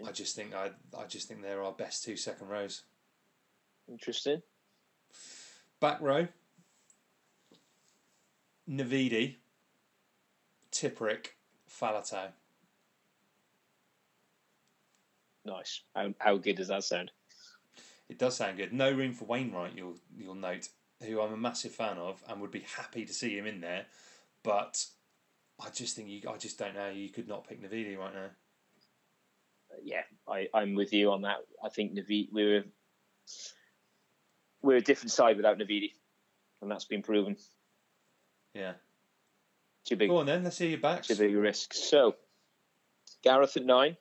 I just think I I just think they're our best two second rows. Interesting. Back row. Navidi, Tipuric, Faletau. Nice. How, how good does that sound? It does sound good. No room for Wainwright. You'll you'll note, who I'm a massive fan of, and would be happy to see him in there. But I just think you. I just don't know. You could not pick Navidi right now yeah, I, I'm with you on that. I think Navid, we're we're a different side without Navidi, and that's been proven. Yeah. Too big. Go on then. Let's see your backs. Too big a risk. So, Gareth at 9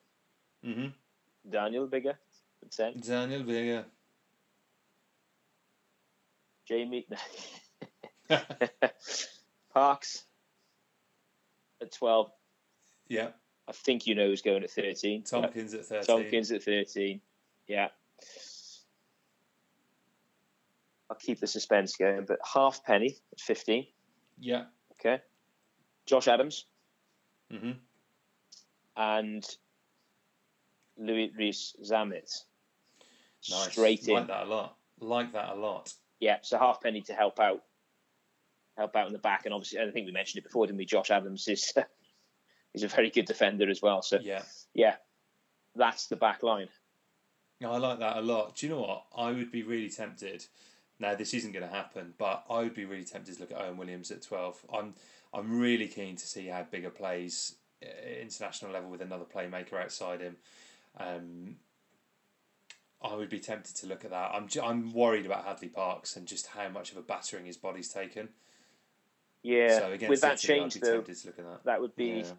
Mm-hmm. Daniel Biggar at ten. Daniel Biggar. Jamie. *laughs* *laughs* Parks at twelve. Yeah. I think you know who's going at 13. Tompkins at 13. Tompkins at 13. Yeah. I'll keep the suspense going, but Halfpenny at 15. Yeah. Okay. Josh Adams. Mm-hmm. And Louis Rees Zammit. Nice. Straight in. Like that a lot. Like that a lot. Yeah, so Halfpenny to help out. Help out in the back. And obviously, I think we mentioned it before, didn't we? Josh Adams is *laughs* he's a very good defender as well. So yeah, yeah, that's the back line. I like that a lot. Do you know what? I would be really tempted. Now this isn't going to happen, but I would be really tempted to look at Owen Williams at twelve. I'm I'm really keen to see how Biggar plays international level with another playmaker outside him. Um, I would be tempted to look at that. I'm I'm worried about Hadleigh Parks and just how much of a battering his body's taken. Yeah, so with that change though, that. that. would be yeah.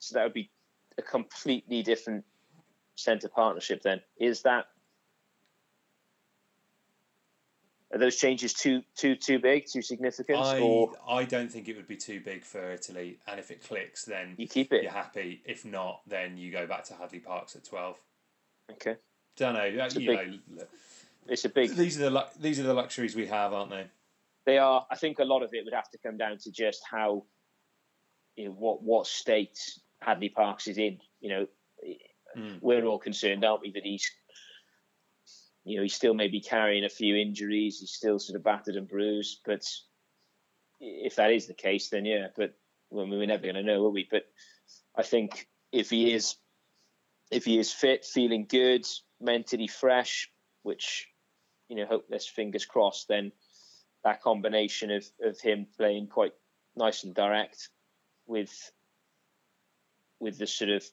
So that would be a completely different centre partnership. Then is that are those changes too too too big, too significant? I or? I don't think it would be too big for Italy. And if it clicks, then you keep it. You're happy. If not, then you go back to Hadleigh Parks at twelve. Okay. Don't know. Uh, it's you big, know, it's a big. These are the these are the luxuries we have, aren't they? They are. I think a lot of it would have to come down to just how, you know, what what state Hadleigh Parks is in. You know, mm. we're all concerned, aren't we, that he's, you know, he's still maybe carrying a few injuries. He's still sort of battered and bruised. But if that is the case, then yeah. But well, we're never going to know, are we? But I think if he is, if he is fit, feeling good, mentally fresh, which you know, hope this fingers crossed, then that combination of of him playing quite nice and direct with with the sort of,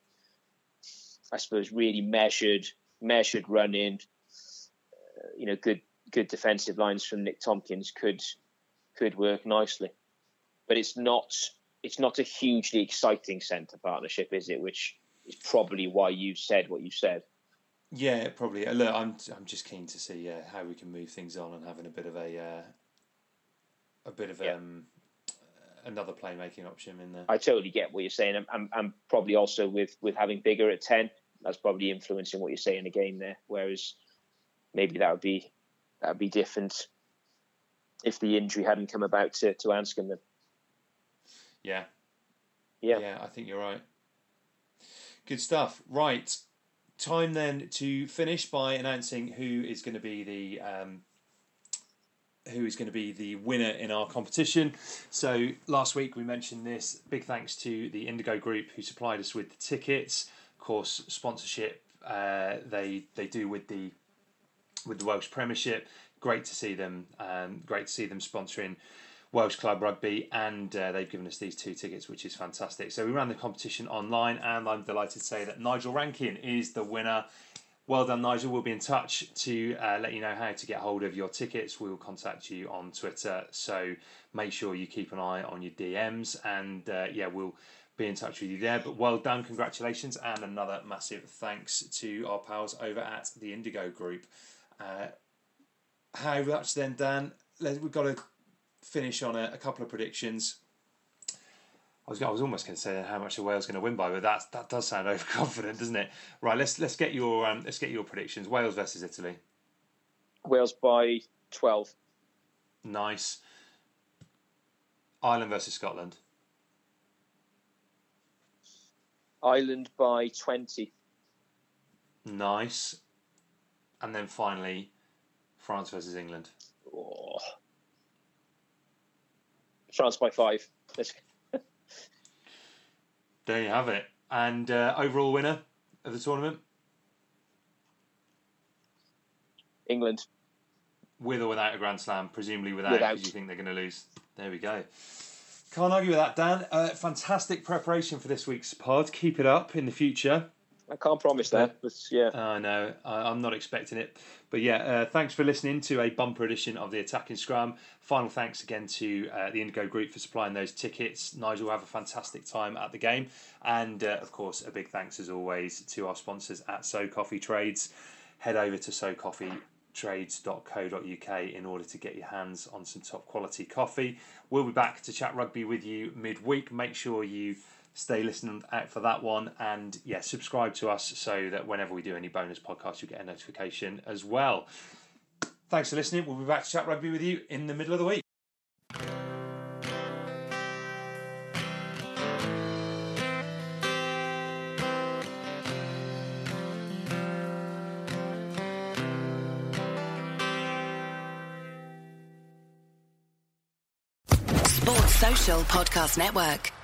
I suppose, really measured, measured running. Uh, you know, good good defensive lines from Nick Tompkins could could work nicely, but it's not it's not a hugely exciting centre partnership, is it? Which is probably why you said what you said. Yeah, probably. Uh, look, I'm I'm just keen to see uh, how we can move things on and having a bit of a uh, a bit of yeah. um, another playmaking option in there. I totally get what you're saying. I'm, I'm, probably also with with having Biggar at ten. That's probably influencing what you're saying again there. Whereas maybe that would be that would be different if the injury hadn't come about to, to Anscombe. Then. Yeah. Yeah. Yeah, I think you're right. Good stuff. Right. Time then to finish by announcing who is going to be the um, who is going to be the winner in our competition. So last week we mentioned this. Big thanks to the Indigo Group who supplied us with the tickets. Of course, sponsorship uh, they they do with the with the Welsh Premiership. Great to see them. Um, great to see them sponsoring Welsh Club Rugby, and uh, they've given us these two tickets, which is fantastic. So we ran the competition online, and I'm delighted to say that Nigel Rankin is the winner. Well done, Nigel. We'll be in touch to uh, let you know how to get hold of your tickets. We will contact you on Twitter, so make sure you keep an eye on your DMs, and uh, yeah, we'll be in touch with you there. But well done, congratulations, and another massive thanks to our pals over at the Indigo Group. Uh, how much then, Dan? We've got to finish on a, a couple of predictions. I was, I was almost going to say how much the Wales going to win by, but that that does sound *laughs* overconfident, doesn't it? Right, let's let's get your um, let's get your predictions. Wales versus Italy. Wales by twelve. Nice. Ireland versus Scotland. Ireland by twenty. Nice. And then finally, France versus England. Oh. France by five. There you have it. And uh, overall winner of the tournament? England. With or without a Grand Slam? Presumably without, because you think they're going to lose. There we go. Can't argue with that, Dan. Uh, fantastic preparation for this week's pod. Keep it up in the future. I can't promise that, but yeah. I know. I'm not expecting it. But yeah, uh, thanks for listening to a bumper edition of the Attacking Scrum. Final thanks again to uh, the Indigo Group for supplying those tickets. Nigel, have a fantastic time at the game. And uh, of course, a big thanks as always to our sponsors at So Coffee Trades. Head over to socoffeetrades.co.uk in order to get your hands on some top quality coffee. We'll be back to chat rugby with you midweek. Make sure you stay listening out for that one. And yeah subscribe to us so that whenever we do any bonus podcast you'll get a notification as well. Thanks for listening. We'll be back to chat rugby with you in the middle of the week. Sports Social Podcast Network.